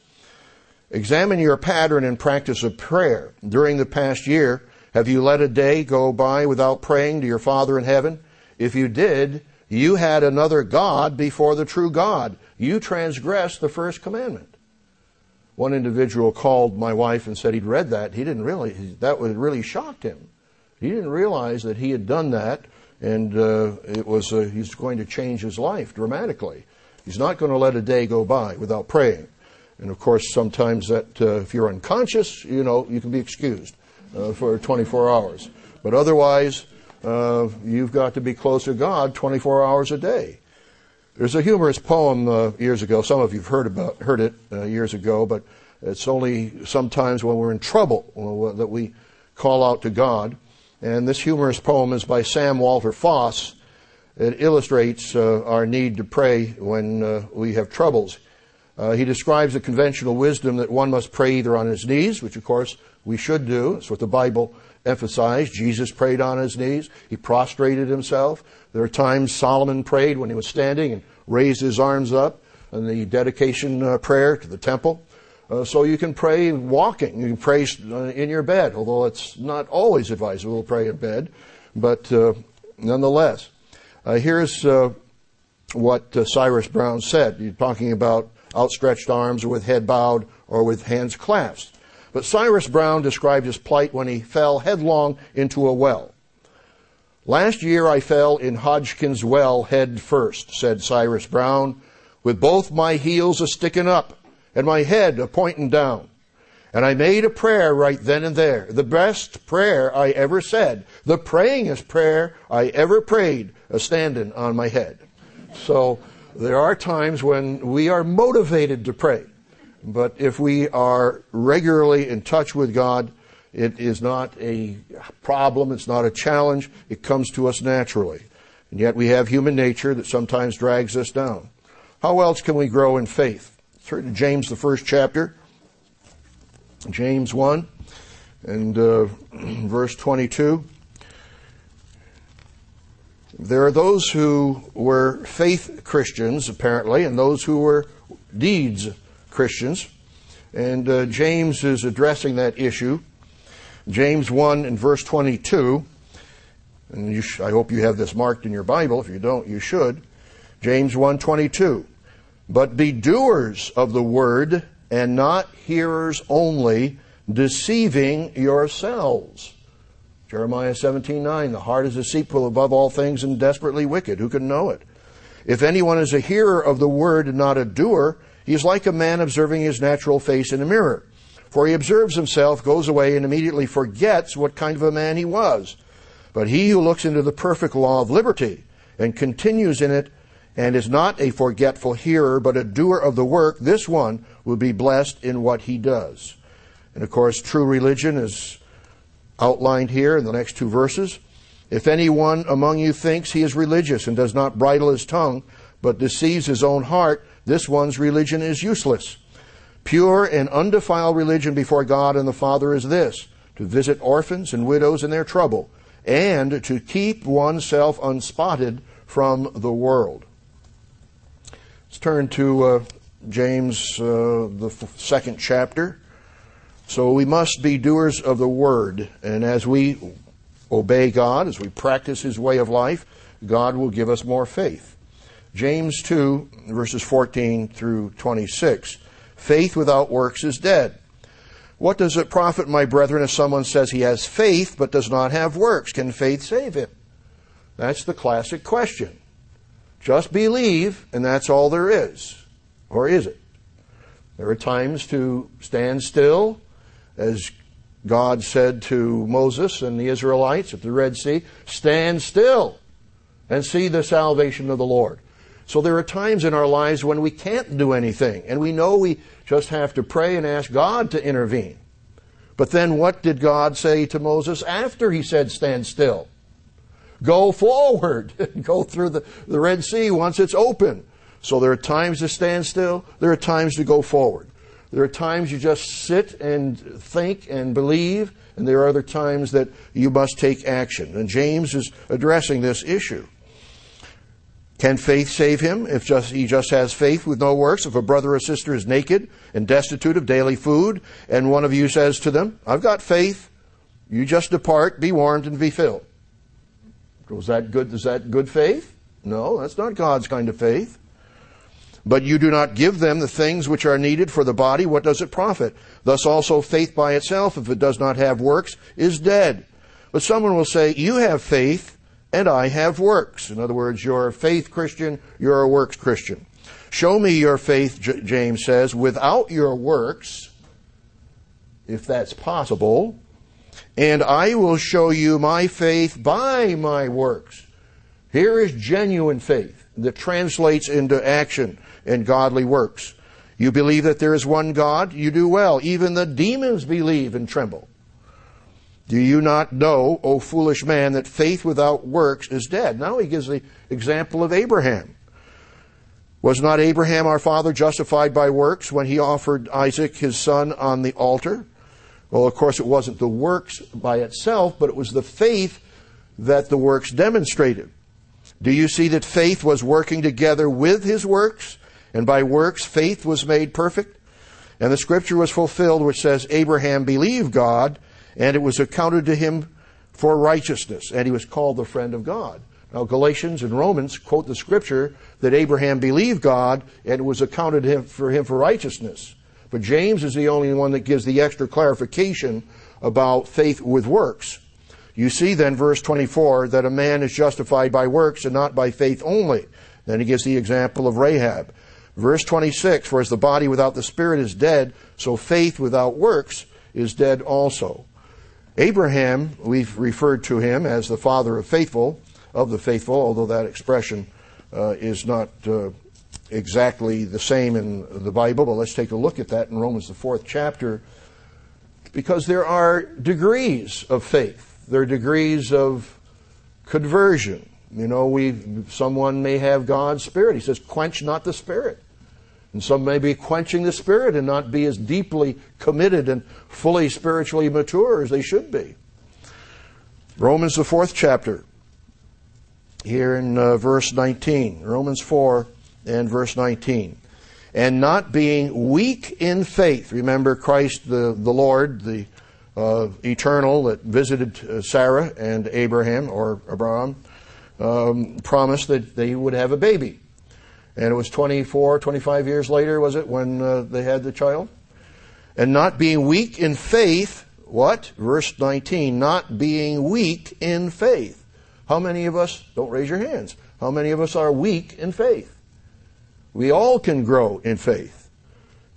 Examine your pattern and practice of prayer during the past year have you let a day go by without praying to your Father in heaven? If you did, you had another God before the true God. You transgressed the first commandment. One individual called my wife and said he'd read that. He didn't really, that was really shocked him. He didn't realize that he had done that and uh, it was, uh, he's going to change his life dramatically. He's not going to let a day go by without praying. And of course, sometimes that, uh, if you're unconscious, you know, you can be excused uh, for 24 hours. But otherwise, uh, you've got to be close to God 24 hours a day. There's a humorous poem uh, years ago. Some of you've heard about heard it uh, years ago, but it's only sometimes when we're in trouble uh, that we call out to God. And this humorous poem is by Sam Walter Foss. It illustrates uh, our need to pray when we have troubles. Uh, he describes the conventional wisdom that one must pray either on his knees, which of course we should do. That's what the Bible emphasized. Jesus prayed on his knees. He prostrated himself. There are times Solomon prayed when he was standing and raised his arms up in the dedication uh, prayer to the temple. Uh, so you can pray walking. You can pray uh, in your bed, although it's not always advisable to pray in bed. But uh, nonetheless, uh, here's uh, what Cyrus Brown said. He's talking about outstretched arms or with head bowed or with hands clasped. But Cyrus Brown described his plight when he fell headlong into a well. Last year I fell in Hodgkin's well head first, said Cyrus Brown, with both my heels a sticking up and my head a pointing down. And I made a prayer right then and there. The best prayer I ever said. The prayingest prayer I ever prayed, a standing on my head. So there are times when we are motivated to pray. But if we are regularly in touch with God, it is not a problem, it's not a challenge, it comes to us naturally. And yet we have human nature that sometimes drags us down. How else can we grow in faith? Turn to James, the first chapter. James 1 and uh, [clears throat] verse 22. There are those who were faith Christians, apparently, and those who were deeds Christians. And uh, James is addressing that issue. James 1 and verse 22. And sh- I hope you have this marked in your Bible. If you don't, you should. James 1:22. But be doers of the word and not hearers only, deceiving yourselves. Jeremiah 17:9 The heart is a deceitful above all things and desperately wicked. Who can know it? If anyone is a hearer of the word and not a doer, he is like a man observing his natural face in a mirror. For he observes himself, goes away, and immediately forgets what kind of a man he was. But he who looks into the perfect law of liberty and continues in it and is not a forgetful hearer, but a doer of the work, this one will be blessed in what he does. And of course, true religion is outlined here in the next two verses. If anyone among you thinks he is religious and does not bridle his tongue, but deceives his own heart, this one's religion is useless. Pure and undefiled religion before God and the Father is this to visit orphans and widows in their trouble, and to keep oneself unspotted from the world. Let's turn to uh, James, uh, the f- second chapter. So we must be doers of the word, and as we obey God, as we practice His way of life, God will give us more faith. James 2, verses 14 through 26. Faith without works is dead. What does it profit, my brethren, if someone says he has faith but does not have works? Can faith save him? That's the classic question. Just believe, and that's all there is. Or is it? There are times to stand still, as God said to Moses and the Israelites at the Red Sea, stand still and see the salvation of the Lord. So there are times in our lives when we can't do anything, and we know we just have to pray and ask God to intervene. But then what did God say to Moses after he said, stand still? Go forward. And [laughs] go through the, the Red Sea once it's open. So there are times to stand still. There are times to go forward. There are times you just sit and think and believe, and there are other times that you must take action. And James is addressing this issue. Can faith save him if just, he just has faith with no works? If a brother or sister is naked and destitute of daily food, and one of you says to them, I've got faith, you just depart, be warmed, and be filled. Was that good? Is that good faith? No, that's not God's kind of faith. But you do not give them the things which are needed for the body, what does it profit? Thus also faith by itself, if it does not have works, is dead. But someone will say, You have faith, and I have works. In other words, you're a faith Christian, you're a works Christian. Show me your faith, James says, without your works, if that's possible, and I will show you my faith by my works. Here is genuine faith that translates into action and godly works. You believe that there is one God, you do well. Even the demons believe and tremble. Do you not know, O foolish man, that faith without works is dead? Now he gives the example of Abraham. Was not Abraham our father justified by works when he offered Isaac his son on the altar? Well, of course, it wasn't the works by itself, but it was the faith that the works demonstrated. Do you see that faith was working together with his works? And by works, faith was made perfect. And the scripture was fulfilled, which says, Abraham believed God, and it was accounted to him for righteousness, and he was called the friend of God. Now, Galatians and Romans quote the scripture that Abraham believed God, and it was accounted him for him for righteousness. But James is the only one that gives the extra clarification about faith with works. You see then, verse 24, that a man is justified by works and not by faith only. Then he gives the example of Rahab. Verse 26 For as the body without the spirit is dead, so faith without works is dead also. Abraham, we've referred to him as the father of faithful, of the faithful, although that expression uh, is not uh, exactly the same in the Bible. But let's take a look at that in Romans, the fourth chapter, because there are degrees of faith. There are degrees of conversion. You know, we someone may have God's spirit. He says, "Quench not the spirit." And some may be quenching the spirit and not be as deeply committed and fully spiritually mature as they should be. Romans, the fourth chapter, here in uh, verse 19. Romans 4 and verse 19. And not being weak in faith. Remember Christ the, the Lord, the uh, eternal that visited uh, Sarah and Abraham, or Abraham, um, promised that they would have a baby. And it was 24, 25 years later, was it, when uh, they had the child? And not being weak in faith, what? Verse 19, not being weak in faith. How many of us, don't raise your hands, how many of us are weak in faith? We all can grow in faith.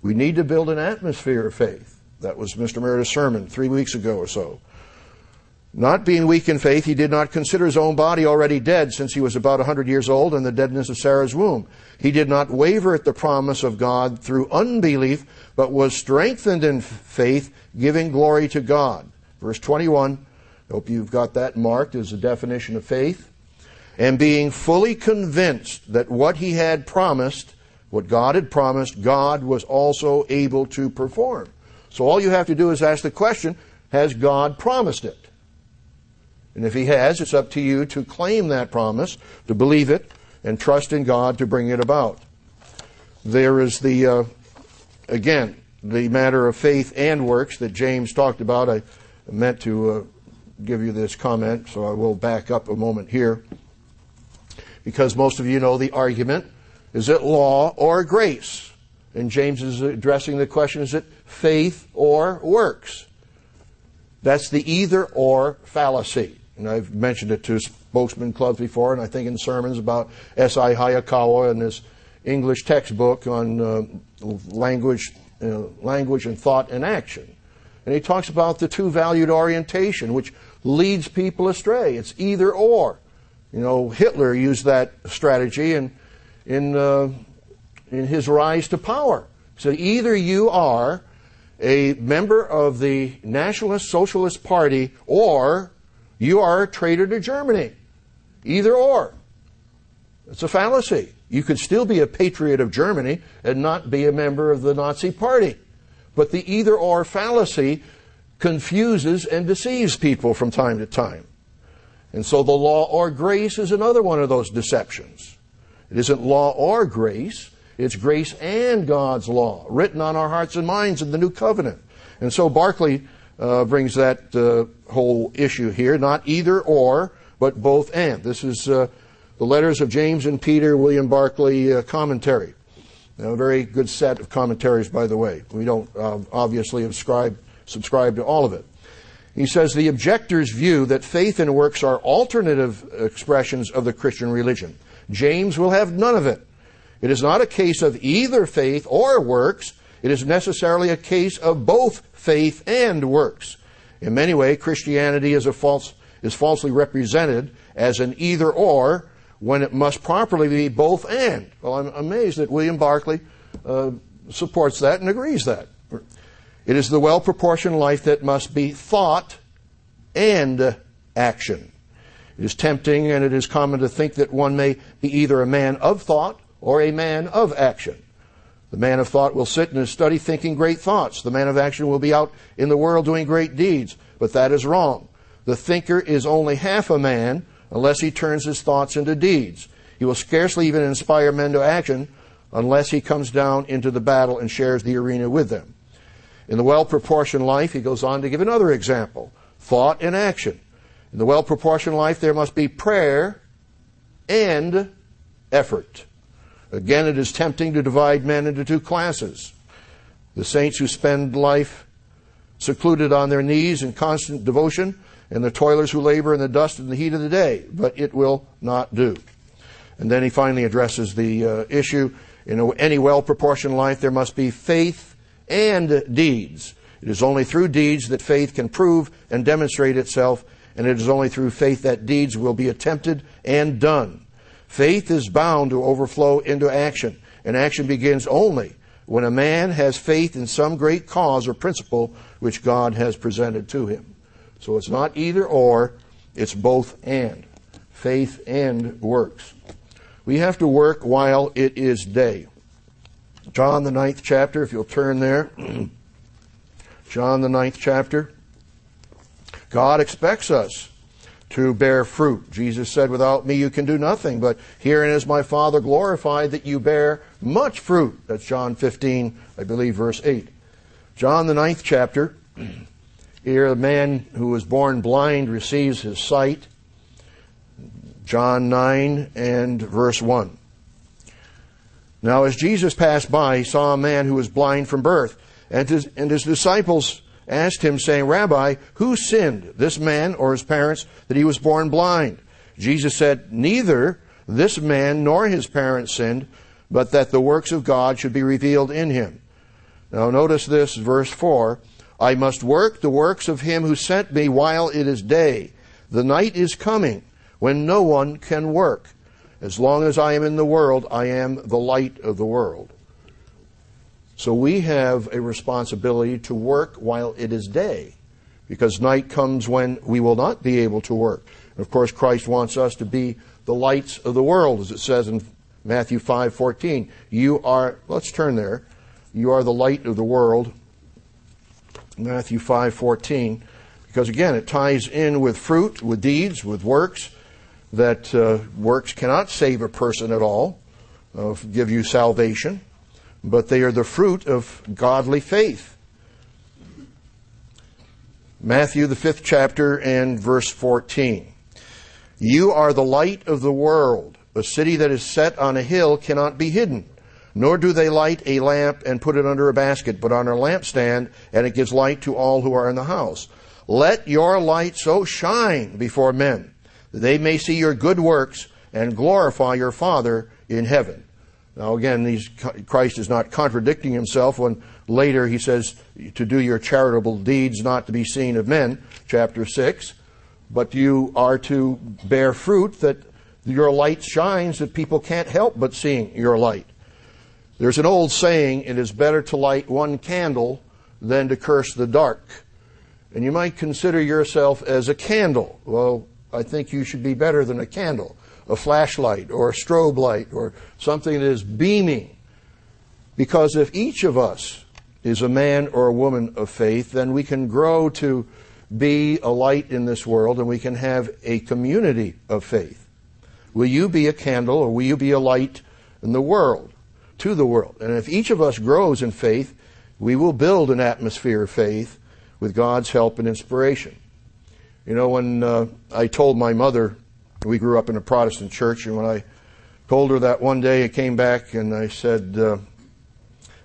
We need to build an atmosphere of faith. That was Mr. Meredith's sermon three weeks ago or so. Not being weak in faith, he did not consider his own body already dead since he was about a hundred years old and the deadness of Sarah's womb. He did not waver at the promise of God through unbelief, but was strengthened in faith, giving glory to God. Verse 21, I hope you've got that marked as a definition of faith. And being fully convinced that what he had promised, what God had promised, God was also able to perform. So all you have to do is ask the question, has God promised it? And if He has, it's up to you to claim that promise, to believe it, and trust in God to bring it about. There is the, uh, again, the matter of faith and works that James talked about. I meant to uh, give you this comment, so I will back up a moment here. Because most of you know the argument is it law or grace? And James is addressing the question is it faith or works? That's the either or fallacy. And I've mentioned it to spokesman clubs before, and I think in sermons about S.I. Hayakawa and his English textbook on uh, language, uh, language and thought and action. And he talks about the two valued orientation, which leads people astray. It's either or. You know, Hitler used that strategy in, in, uh, in his rise to power. So either you are a member of the Nationalist Socialist Party or you are a traitor to Germany. Either or. It's a fallacy. You could still be a patriot of Germany and not be a member of the Nazi Party. But the either or fallacy confuses and deceives people from time to time. And so the law or grace is another one of those deceptions. It isn't law or grace, it's grace and God's law, written on our hearts and minds in the new covenant. And so Barclay uh, brings that uh, whole issue here. Not either or, but both and. This is uh, the letters of James and Peter, William Barclay uh, commentary. a very good set of commentaries, by the way. We don't uh, obviously subscribe, subscribe to all of it. He says the objector's view that faith and works are alternative expressions of the Christian religion. James will have none of it. It is not a case of either faith or works. It is necessarily a case of both faith and works. In many ways, Christianity is, false, is falsely represented as an either or when it must properly be both and. Well, I'm amazed that William Barclay uh, supports that and agrees that. It is the well proportioned life that must be thought and action. It is tempting and it is common to think that one may be either a man of thought or a man of action. The man of thought will sit in his study thinking great thoughts. The man of action will be out in the world doing great deeds. But that is wrong. The thinker is only half a man unless he turns his thoughts into deeds. He will scarcely even inspire men to action unless he comes down into the battle and shares the arena with them. In the well proportioned life, he goes on to give another example thought and action. In the well proportioned life, there must be prayer and effort. Again, it is tempting to divide men into two classes the saints who spend life secluded on their knees in constant devotion, and the toilers who labor in the dust and the heat of the day. But it will not do. And then he finally addresses the uh, issue In any well proportioned life, there must be faith and deeds. It is only through deeds that faith can prove and demonstrate itself, and it is only through faith that deeds will be attempted and done. Faith is bound to overflow into action, and action begins only when a man has faith in some great cause or principle which God has presented to him. So it's not either or, it's both and. Faith and works. We have to work while it is day. John, the ninth chapter, if you'll turn there. [clears throat] John, the ninth chapter. God expects us to bear fruit. Jesus said, Without me you can do nothing, but herein is my Father glorified that you bear much fruit. That's John 15, I believe, verse 8. John, the ninth chapter. [clears throat] Here, the man who was born blind receives his sight. John 9 and verse 1. Now, as Jesus passed by, he saw a man who was blind from birth, and his, and his disciples asked him, saying, Rabbi, who sinned, this man or his parents, that he was born blind? Jesus said, Neither this man nor his parents sinned, but that the works of God should be revealed in him. Now notice this, verse 4. I must work the works of him who sent me while it is day. The night is coming when no one can work. As long as I am in the world, I am the light of the world. So we have a responsibility to work while it is day, because night comes when we will not be able to work. And of course, Christ wants us to be the lights of the world, as it says in Matthew 5:14. You are, let's turn there. You are the light of the world. Matthew 5:14, because again, it ties in with fruit, with deeds, with works. That uh, works cannot save a person at all, uh, give you salvation but they are the fruit of godly faith. Matthew, the fifth chapter, and verse 14. You are the light of the world. A city that is set on a hill cannot be hidden. Nor do they light a lamp and put it under a basket, but on a lampstand, and it gives light to all who are in the house. Let your light so shine before men, that they may see your good works and glorify your Father in heaven. Now, again, these, Christ is not contradicting himself when later he says to do your charitable deeds not to be seen of men, chapter 6, but you are to bear fruit that your light shines that people can't help but seeing your light. There's an old saying, it is better to light one candle than to curse the dark. And you might consider yourself as a candle. Well, I think you should be better than a candle a flashlight or a strobe light or something that is beaming. Because if each of us is a man or a woman of faith, then we can grow to be a light in this world and we can have a community of faith. Will you be a candle or will you be a light in the world, to the world? And if each of us grows in faith, we will build an atmosphere of faith with God's help and inspiration. You know, when uh, I told my mother we grew up in a Protestant church, and when I told her that one day, I came back and I said, uh,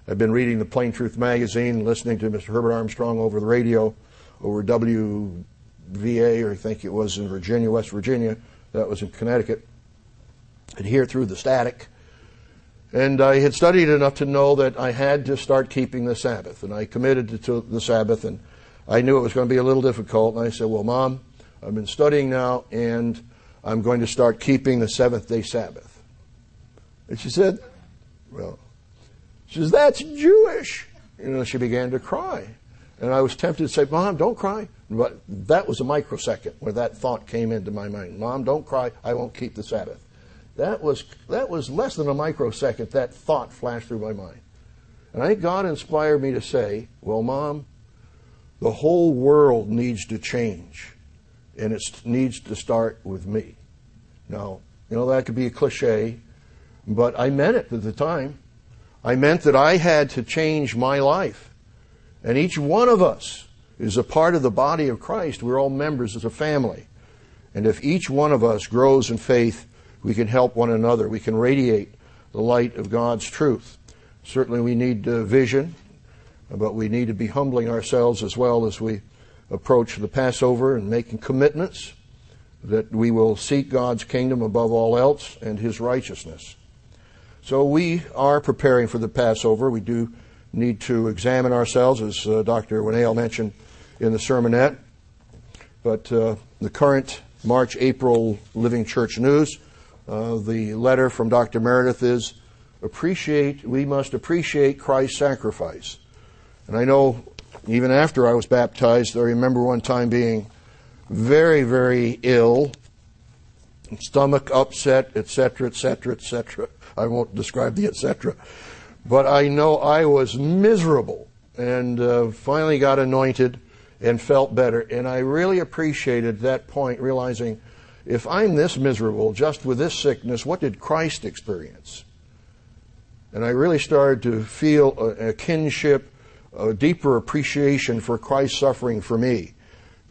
I've been reading the Plain Truth magazine, listening to Mr. Herbert Armstrong over the radio, over WVA, or I think it was in Virginia, West Virginia. That was in Connecticut. And hear through the static. And I had studied enough to know that I had to start keeping the Sabbath. And I committed to the Sabbath, and I knew it was going to be a little difficult. And I said, Well, Mom, I've been studying now, and I'm going to start keeping the seventh day Sabbath. And she said, Well, she says, That's Jewish. You know, she began to cry. And I was tempted to say, Mom, don't cry. But that was a microsecond where that thought came into my mind. Mom, don't cry. I won't keep the Sabbath. That was, that was less than a microsecond. That thought flashed through my mind. And I think God inspired me to say, Well, Mom, the whole world needs to change and it needs to start with me. Now, you know, that could be a cliche, but I meant it at the time. I meant that I had to change my life. And each one of us is a part of the body of Christ. We're all members of a family. And if each one of us grows in faith, we can help one another. We can radiate the light of God's truth. Certainly, we need uh, vision, but we need to be humbling ourselves as well as we approach the Passover and making commitments that we will seek God's kingdom above all else and his righteousness. So we are preparing for the Passover. We do need to examine ourselves, as uh, Dr. Winnail mentioned in the sermonette. But uh, the current March April Living Church News, uh, the letter from Dr. Meredith is appreciate, we must appreciate Christ's sacrifice. And I know even after I was baptized, I remember one time being very, very ill, stomach upset, etc., etc., etc. I won't describe the etc. But I know I was miserable and uh, finally got anointed and felt better. And I really appreciated that point, realizing if I'm this miserable just with this sickness, what did Christ experience? And I really started to feel a, a kinship, a deeper appreciation for Christ's suffering for me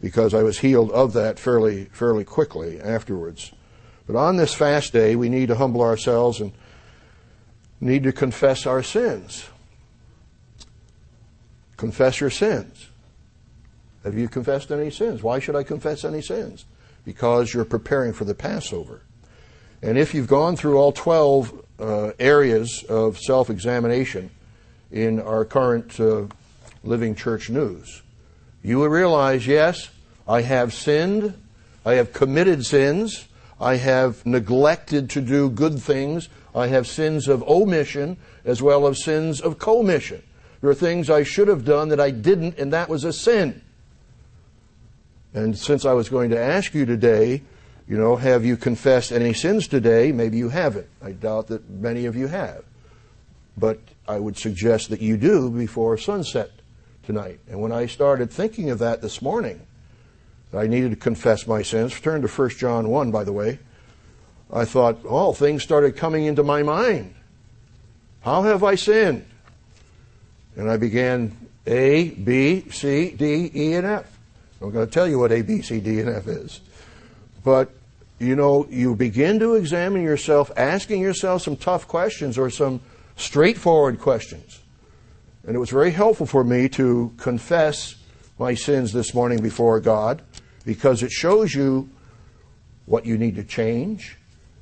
because I was healed of that fairly, fairly quickly afterwards. But on this fast day, we need to humble ourselves and need to confess our sins. Confess your sins. Have you confessed any sins? Why should I confess any sins? Because you're preparing for the Passover. And if you've gone through all 12 uh, areas of self examination in our current uh, Living Church News, you will realize yes, I have sinned, I have committed sins, I have neglected to do good things, I have sins of omission as well as sins of commission. There are things I should have done that I didn't, and that was a sin. And since I was going to ask you today, you know, have you confessed any sins today? Maybe you haven't. I doubt that many of you have. But I would suggest that you do before sunset tonight. And when I started thinking of that this morning, I needed to confess my sins. Turn to 1 John 1, by the way. I thought, oh, things started coming into my mind. How have I sinned? And I began A, B, C, D, E, and F. I'm going to tell you what A, B, C, D, and F is. But, you know, you begin to examine yourself, asking yourself some tough questions or some straightforward questions. And it was very helpful for me to confess my sins this morning before God because it shows you what you need to change.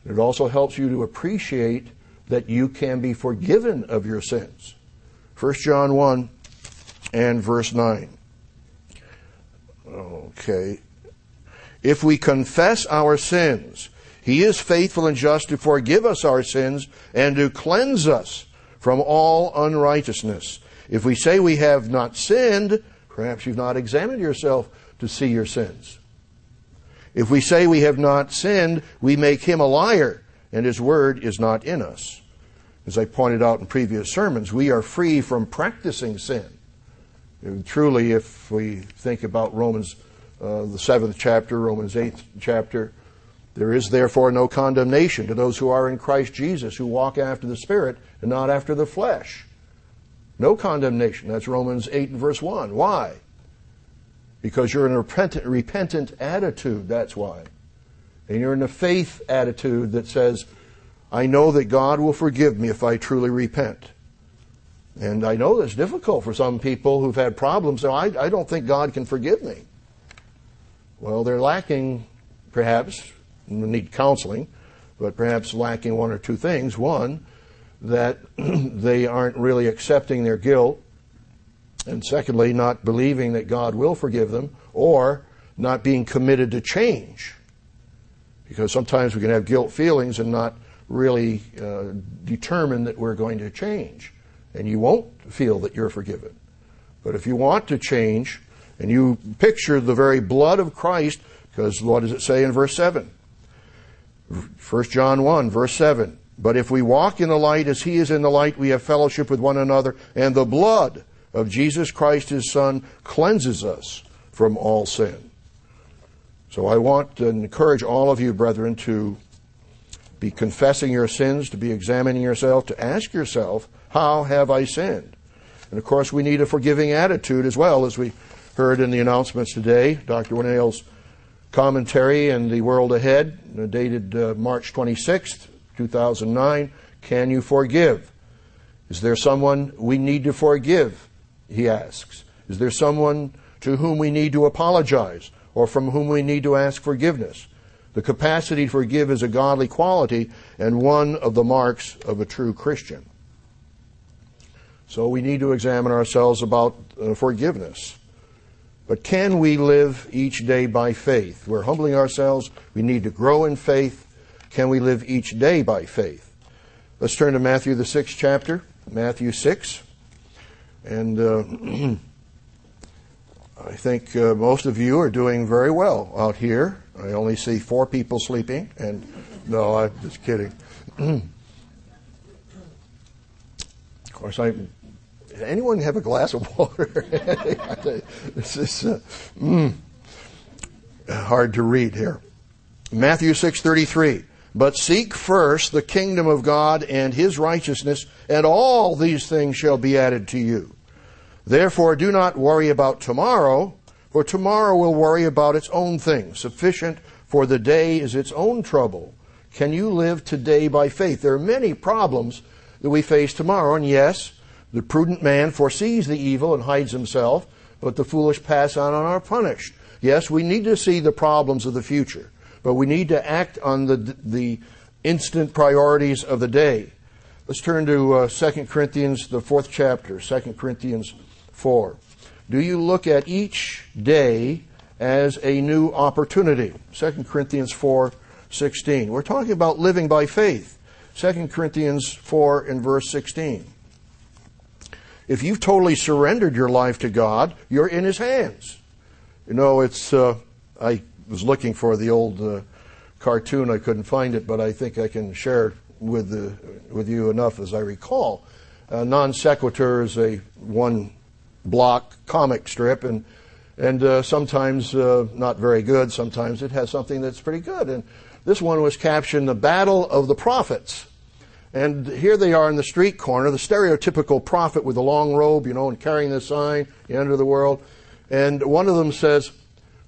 It also helps you to appreciate that you can be forgiven of your sins. 1 John 1 and verse 9. Okay. If we confess our sins, he is faithful and just to forgive us our sins and to cleanse us from all unrighteousness. If we say we have not sinned, perhaps you've not examined yourself to see your sins. If we say we have not sinned, we make him a liar, and his word is not in us. As I pointed out in previous sermons, we are free from practicing sin. And truly, if we think about Romans, uh, the seventh chapter, Romans eighth chapter, there is therefore no condemnation to those who are in Christ Jesus, who walk after the Spirit and not after the flesh. No condemnation. That's Romans 8 and verse 1. Why? Because you're in a repentant, repentant attitude, that's why. And you're in a faith attitude that says, I know that God will forgive me if I truly repent. And I know that's difficult for some people who've had problems. So I, I don't think God can forgive me. Well, they're lacking, perhaps, need counseling, but perhaps lacking one or two things. One, that [clears throat] they aren't really accepting their guilt and secondly, not believing that God will forgive them, or not being committed to change. Because sometimes we can have guilt feelings and not really uh, determine that we're going to change. And you won't feel that you're forgiven. But if you want to change, and you picture the very blood of Christ, because what does it say in verse 7? 1 John 1, verse 7. But if we walk in the light as he is in the light, we have fellowship with one another, and the blood of Jesus Christ, his Son, cleanses us from all sin. So I want to encourage all of you, brethren, to be confessing your sins, to be examining yourself, to ask yourself, how have I sinned? And of course, we need a forgiving attitude as well, as we heard in the announcements today. Dr. Winnail's commentary in The World Ahead, uh, dated uh, March 26th, 2009. Can you forgive? Is there someone we need to forgive? he asks. Is there someone to whom we need to apologize or from whom we need to ask forgiveness? The capacity to forgive is a godly quality and one of the marks of a true Christian. So we need to examine ourselves about uh, forgiveness. But can we live each day by faith? We're humbling ourselves. We need to grow in faith. Can we live each day by faith? Let's turn to Matthew, the sixth chapter, Matthew 6. And uh, [clears throat] I think uh, most of you are doing very well out here. I only see four people sleeping, and no, I'm just kidding. [clears throat] of course, I anyone have a glass of water? [laughs] this is uh, mm, hard to read here. Matthew 6:33. But seek first the kingdom of God and his righteousness, and all these things shall be added to you. Therefore do not worry about tomorrow, for tomorrow will worry about its own things. Sufficient for the day is its own trouble. Can you live today by faith? There are many problems that we face tomorrow, and yes, the prudent man foresees the evil and hides himself, but the foolish pass on and are punished. Yes, we need to see the problems of the future, but we need to act on the, the instant priorities of the day. Let's turn to uh, 2 Corinthians, the fourth chapter, 2 Corinthians 4. Do you look at each day as a new opportunity? 2 Corinthians 4, 16. We're talking about living by faith. 2 Corinthians 4 and verse 16. If you've totally surrendered your life to God, you're in His hands. You know, it's, uh, I was looking for the old uh, cartoon. I couldn't find it, but I think I can share it with, the, with you enough as I recall. Uh, non sequitur is a one block comic strip, and, and uh, sometimes uh, not very good. Sometimes it has something that's pretty good. And this one was captioned The Battle of the Prophets. And here they are in the street corner, the stereotypical prophet with a long robe, you know, and carrying the sign, the end of the world. And one of them says,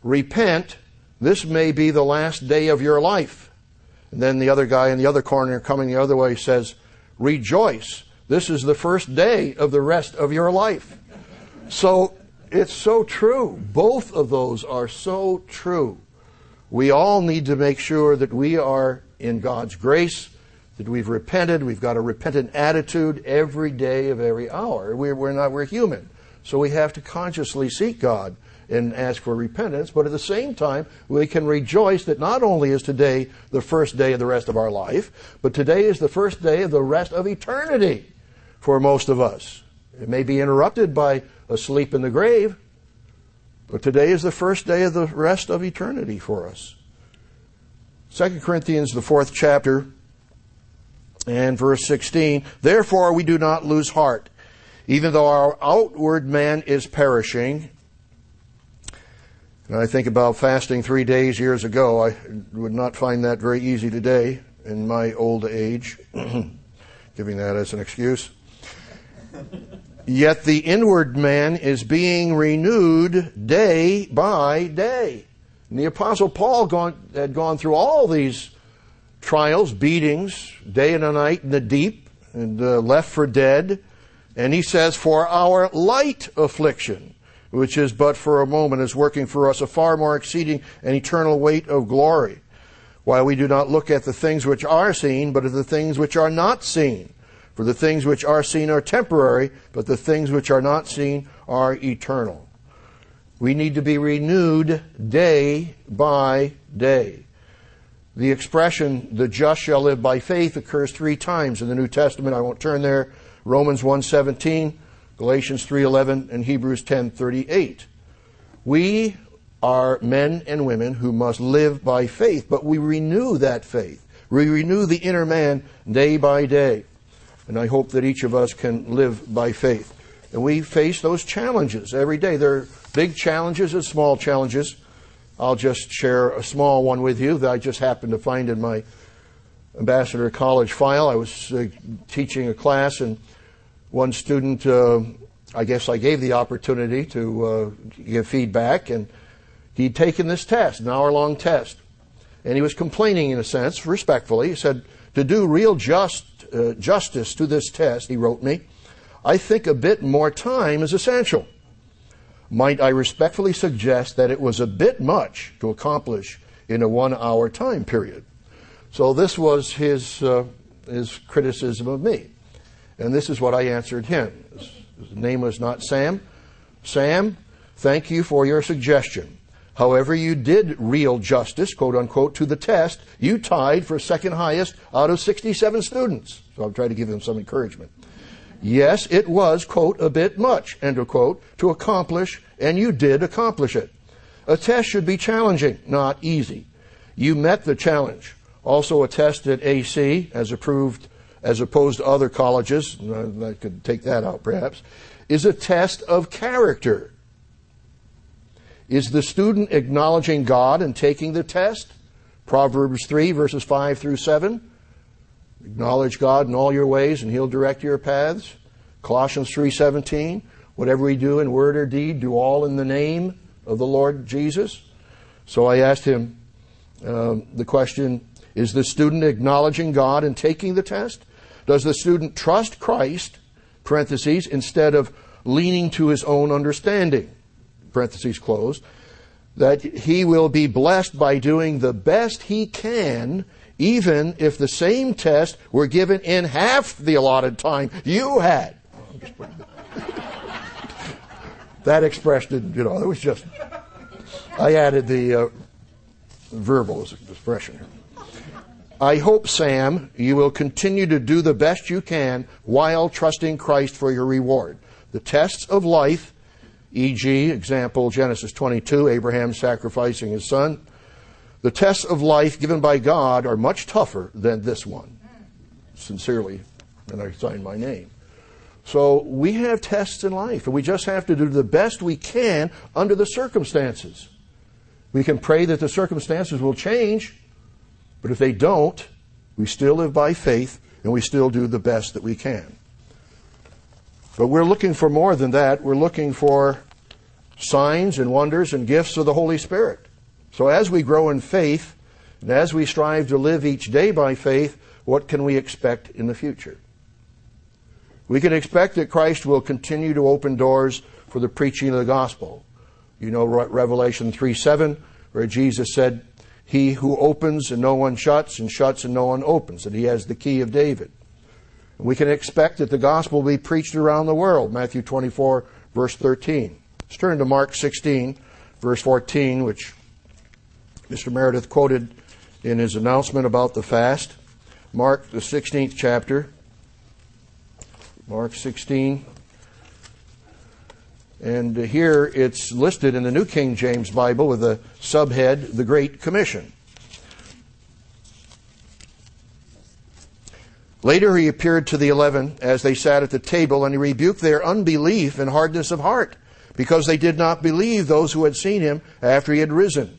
Repent, this may be the last day of your life. And then the other guy in the other corner coming the other way says, Rejoice, this is the first day of the rest of your life. So it's so true. Both of those are so true. We all need to make sure that we are in God's grace that we've repented. We've got a repentant attitude every day of every hour. We're, we're not, we're human. So we have to consciously seek God and ask for repentance, but at the same time, we can rejoice that not only is today the first day of the rest of our life, but today is the first day of the rest of eternity for most of us. It may be interrupted by a sleep in the grave, but today is the first day of the rest of eternity for us. 2 Corinthians, the fourth chapter, and verse 16, therefore we do not lose heart, even though our outward man is perishing. And I think about fasting three days years ago. I would not find that very easy today in my old age, [clears throat] giving that as an excuse. Yet the inward man is being renewed day by day. And the Apostle Paul gone, had gone through all these trials, beatings, day and night in the deep, and uh, left for dead. And he says, For our light affliction, which is but for a moment, is working for us a far more exceeding and eternal weight of glory. While we do not look at the things which are seen, but at the things which are not seen. For the things which are seen are temporary, but the things which are not seen are eternal. We need to be renewed day by day. The expression, the just shall live by faith, occurs three times in the New Testament. I won't turn there. Romans 1.17, Galatians 3.11, and Hebrews 10.38. We are men and women who must live by faith, but we renew that faith. We renew the inner man day by day. And I hope that each of us can live by faith. And we face those challenges every day. There are big challenges and small challenges. I'll just share a small one with you that I just happened to find in my Ambassador College file. I was uh, teaching a class, and one student, uh, I guess I gave the opportunity to uh, give feedback, and he'd taken this test, an hour long test. And he was complaining, in a sense, respectfully. He said, To do real just, uh, justice to this test, he wrote me, I think a bit more time is essential might I respectfully suggest that it was a bit much to accomplish in a one hour time period. So this was his, uh, his criticism of me. And this is what I answered him. His name was not Sam. Sam, thank you for your suggestion. However, you did real justice, quote unquote, to the test. You tied for second highest out of 67 students. So I'm trying to give him some encouragement. Yes, it was, quote, a bit much, end of quote, to accomplish, and you did accomplish it. A test should be challenging, not easy. You met the challenge. Also, a test at AC, as approved, as opposed to other colleges, uh, I could take that out perhaps, is a test of character. Is the student acknowledging God and taking the test? Proverbs 3, verses 5 through 7. Acknowledge God in all your ways and he'll direct your paths. Colossians 3:17, whatever we do in word or deed, do all in the name of the Lord Jesus. So I asked him um, the question, is the student acknowledging God and taking the test? Does the student trust Christ, parentheses, instead of leaning to his own understanding? parentheses closed, that he will be blessed by doing the best he can, even if the same test were given in half the allotted time you had. that expression, you know, it was just, I added the uh, verbal expression here. I hope, Sam, you will continue to do the best you can while trusting Christ for your reward. The tests of life E.g., example Genesis 22, Abraham sacrificing his son. The tests of life given by God are much tougher than this one. Sincerely, and I sign my name. So we have tests in life, and we just have to do the best we can under the circumstances. We can pray that the circumstances will change, but if they don't, we still live by faith and we still do the best that we can. But we're looking for more than that. We're looking for signs and wonders and gifts of the Holy Spirit. So as we grow in faith and as we strive to live each day by faith, what can we expect in the future? We can expect that Christ will continue to open doors for the preaching of the gospel. You know Revelation 3 7, where Jesus said, He who opens and no one shuts, and shuts and no one opens, that he has the key of David. We can expect that the gospel will be preached around the world. Matthew 24, verse 13. Let's turn to Mark 16, verse 14, which Mr. Meredith quoted in his announcement about the fast. Mark, the 16th chapter. Mark 16. And here it's listed in the New King James Bible with a subhead, The Great Commission. Later he appeared to the eleven as they sat at the table, and he rebuked their unbelief and hardness of heart, because they did not believe those who had seen him after he had risen.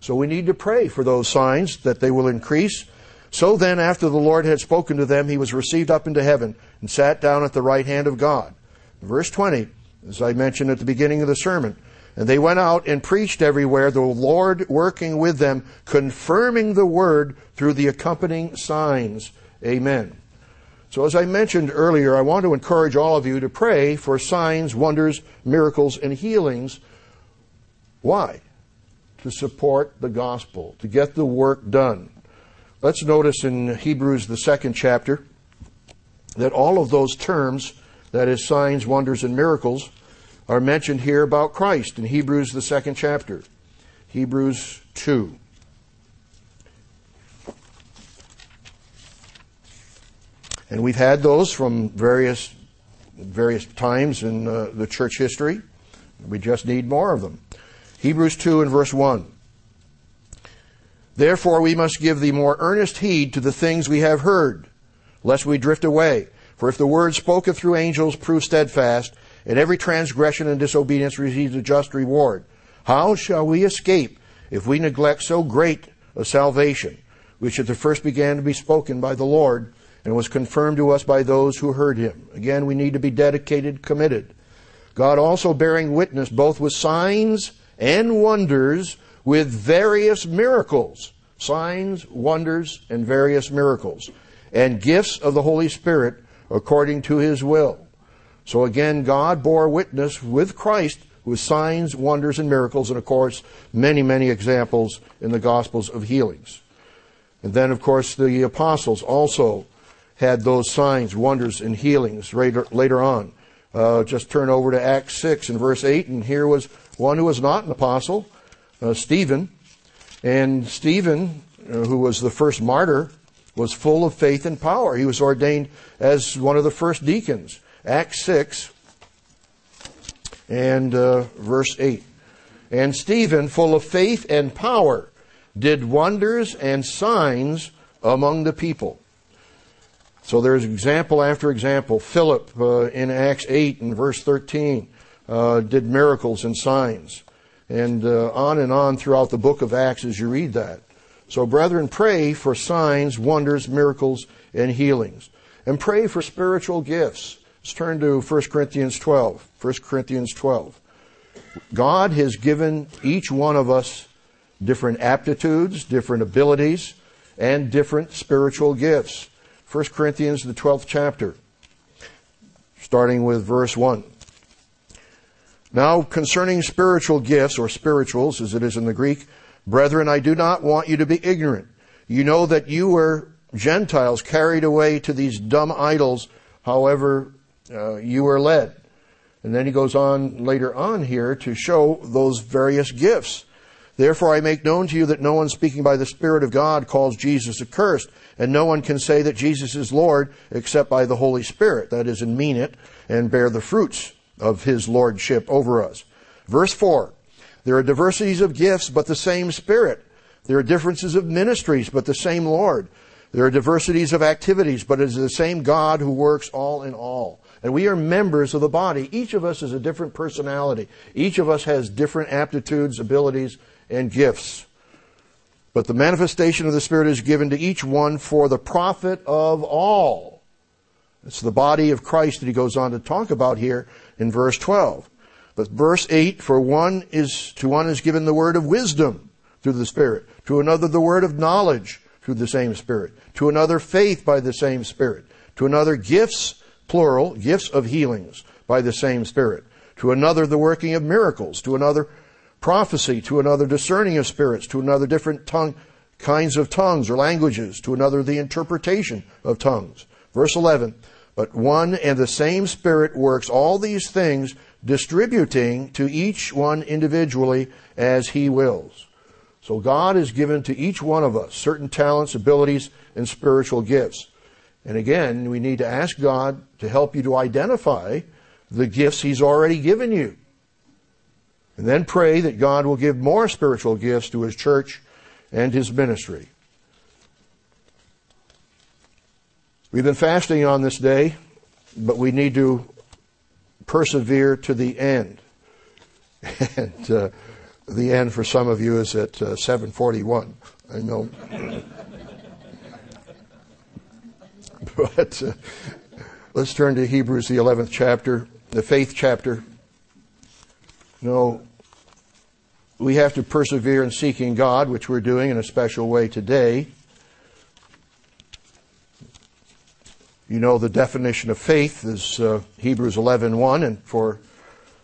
So we need to pray for those signs that they will increase. So then, after the Lord had spoken to them, he was received up into heaven and sat down at the right hand of God. Verse 20, as I mentioned at the beginning of the sermon, and they went out and preached everywhere, the Lord working with them, confirming the word through the accompanying signs. Amen. So, as I mentioned earlier, I want to encourage all of you to pray for signs, wonders, miracles, and healings. Why? To support the gospel, to get the work done. Let's notice in Hebrews, the second chapter, that all of those terms, that is, signs, wonders, and miracles, are mentioned here about Christ in Hebrews, the second chapter. Hebrews 2. And we've had those from various, various times in uh, the church history. We just need more of them. Hebrews 2 and verse 1. Therefore we must give the more earnest heed to the things we have heard, lest we drift away. For if the word spoken through angels prove steadfast, and every transgression and disobedience receives a just reward, how shall we escape if we neglect so great a salvation, which at the first began to be spoken by the Lord and was confirmed to us by those who heard him. Again, we need to be dedicated, committed. God also bearing witness both with signs and wonders with various miracles. Signs, wonders, and various miracles. And gifts of the Holy Spirit according to his will. So again, God bore witness with Christ with signs, wonders, and miracles, and of course, many, many examples in the Gospels of healings. And then, of course, the apostles also had those signs, wonders, and healings later, later on. Uh, just turn over to Acts 6 and verse 8, and here was one who was not an apostle, uh, Stephen. And Stephen, uh, who was the first martyr, was full of faith and power. He was ordained as one of the first deacons. Acts 6 and uh, verse 8. And Stephen, full of faith and power, did wonders and signs among the people. So there's example after example. Philip uh, in Acts 8 and verse 13 uh, did miracles and signs. And uh, on and on throughout the book of Acts as you read that. So, brethren, pray for signs, wonders, miracles, and healings. And pray for spiritual gifts. Let's turn to 1 Corinthians 12. 1 Corinthians 12. God has given each one of us different aptitudes, different abilities, and different spiritual gifts. 1 Corinthians, the 12th chapter, starting with verse 1. Now, concerning spiritual gifts, or spirituals as it is in the Greek, brethren, I do not want you to be ignorant. You know that you were Gentiles carried away to these dumb idols, however uh, you were led. And then he goes on later on here to show those various gifts. Therefore I make known to you that no one speaking by the Spirit of God calls Jesus accursed, and no one can say that Jesus is Lord except by the Holy Spirit, that is, and mean it, and bear the fruits of his lordship over us. Verse 4. There are diversities of gifts, but the same Spirit. There are differences of ministries, but the same Lord. There are diversities of activities, but it is the same God who works all in all. And we are members of the body. Each of us is a different personality. Each of us has different aptitudes, abilities, and gifts. But the manifestation of the Spirit is given to each one for the profit of all. It's the body of Christ that he goes on to talk about here in verse 12. But verse 8, for one is, to one is given the word of wisdom through the Spirit, to another the word of knowledge through the same Spirit, to another faith by the same Spirit, to another gifts plural, gifts of healings by the same Spirit. To another, the working of miracles. To another, prophecy. To another, discerning of spirits. To another, different tongue, kinds of tongues or languages. To another, the interpretation of tongues. Verse 11. But one and the same Spirit works all these things, distributing to each one individually as He wills. So God has given to each one of us certain talents, abilities, and spiritual gifts. And again, we need to ask God to help you to identify the gifts He's already given you. And then pray that God will give more spiritual gifts to His church and His ministry. We've been fasting on this day, but we need to persevere to the end. [laughs] And uh, the end for some of you is at uh, 741. I know. [laughs] but uh, let's turn to Hebrews, the 11th chapter, the faith chapter. No, we have to persevere in seeking God, which we're doing in a special way today. You know the definition of faith is uh, Hebrews 11:1, and for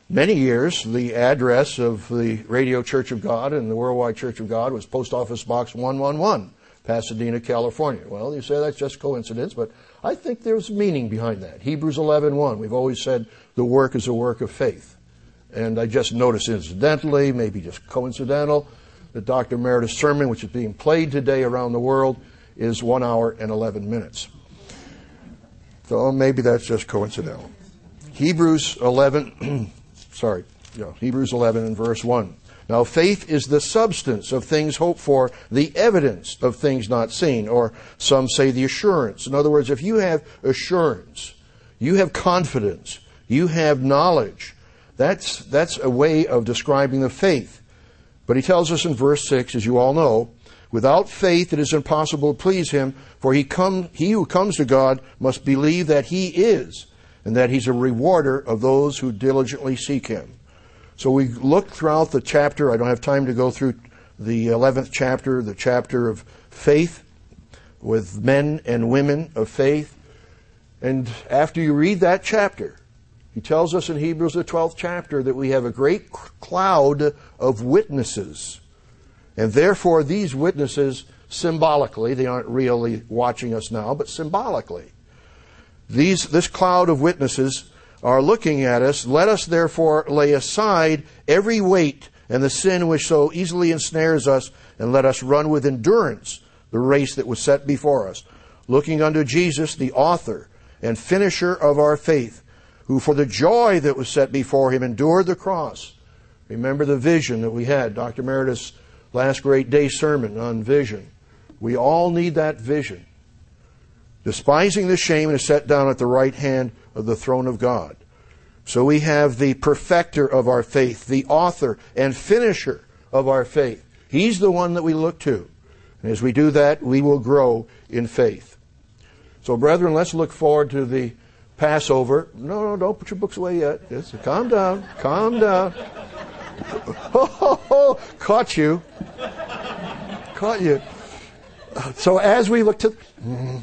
many years the address of the Radio Church of God and the Worldwide Church of God was Post Office Box 111. Pasadena, California. Well, you say that's just coincidence, but I think there's meaning behind that. Hebrews 11:1. We've always said the work is a work of faith. And I just noticed incidentally, maybe just coincidental, that Dr. Meredith's sermon, which is being played today around the world, is one hour and 11 minutes. So maybe that's just coincidental. Hebrews 11, [clears throat] sorry, yeah, Hebrews 11 and verse 1. Now, faith is the substance of things hoped for, the evidence of things not seen, or some say the assurance. In other words, if you have assurance, you have confidence, you have knowledge, that's, that's a way of describing the faith. But he tells us in verse 6, as you all know, Without faith, it is impossible to please him, for he, come, he who comes to God must believe that he is, and that he's a rewarder of those who diligently seek him. So we look throughout the chapter. I don't have time to go through the 11th chapter, the chapter of faith with men and women of faith. And after you read that chapter, he tells us in Hebrews, the 12th chapter, that we have a great cloud of witnesses and therefore, these witnesses, symbolically, they aren't really watching us now, but symbolically, these, this cloud of witnesses are looking at us. Let us therefore lay aside every weight and the sin which so easily ensnares us, and let us run with endurance the race that was set before us, looking unto Jesus, the author and finisher of our faith, who for the joy that was set before him endured the cross. Remember the vision that we had. Dr. Meredith's last great day sermon on vision. We all need that vision. Despising the shame and is set down at the right hand of the throne of God. So we have the perfecter of our faith, the author and finisher of our faith. He's the one that we look to. And as we do that, we will grow in faith. So, brethren, let's look forward to the Passover. No, no, don't put your books away yet. Just calm down. Calm down. [laughs] Oh, caught you. Caught you. So as we look to. Mm.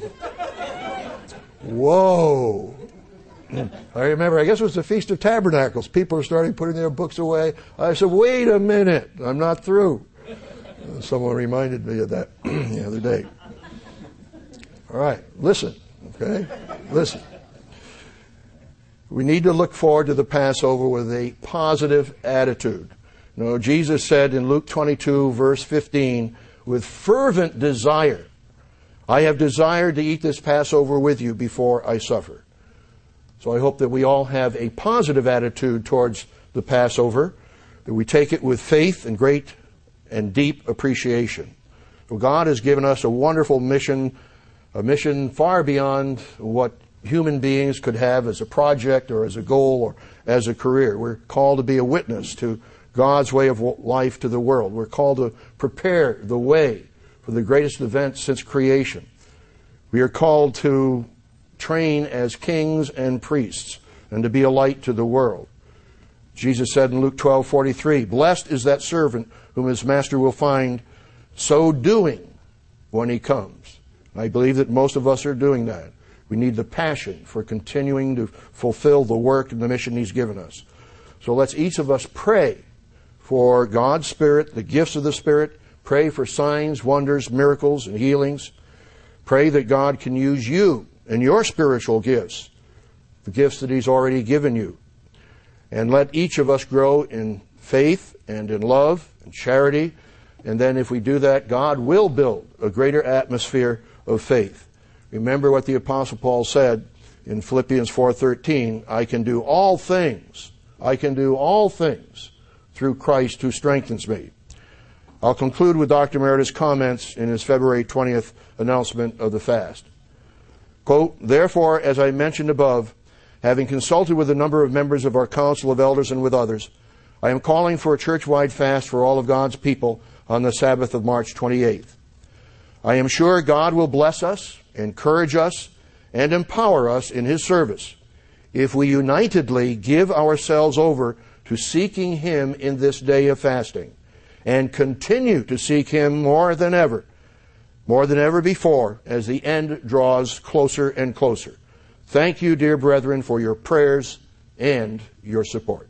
Whoa. Mm. I remember, I guess it was the Feast of Tabernacles. People are starting putting their books away. I said, wait a minute, I'm not through. Someone reminded me of that [clears throat] the other day. All right, listen, okay? Listen. We need to look forward to the Passover with a positive attitude. You know, Jesus said in Luke 22, verse 15, with fervent desire, I have desired to eat this Passover with you before I suffer. So I hope that we all have a positive attitude towards the Passover, that we take it with faith and great and deep appreciation. God has given us a wonderful mission, a mission far beyond what human beings could have as a project or as a goal or as a career. We're called to be a witness to God's way of life to the world. We're called to prepare the way for the greatest event since creation. We are called to train as kings and priests and to be a light to the world. Jesus said in Luke 12:43, "Blessed is that servant whom his master will find so doing when he comes." I believe that most of us are doing that. We need the passion for continuing to fulfill the work and the mission He's given us. So let's each of us pray for God's Spirit, the gifts of the Spirit. Pray for signs, wonders, miracles, and healings. Pray that God can use you and your spiritual gifts, the gifts that He's already given you. And let each of us grow in faith and in love and charity. And then if we do that, God will build a greater atmosphere of faith. Remember what the apostle Paul said in Philippians 4:13, I can do all things. I can do all things through Christ who strengthens me. I'll conclude with Dr. Meredith's comments in his February 20th announcement of the fast. Quote, Therefore, as I mentioned above, having consulted with a number of members of our Council of Elders and with others, I am calling for a church-wide fast for all of God's people on the Sabbath of March 28th. I am sure God will bless us encourage us, and empower us in His service if we unitedly give ourselves over to seeking Him in this day of fasting and continue to seek Him more than ever, more than ever before as the end draws closer and closer. Thank you, dear brethren, for your prayers and your support.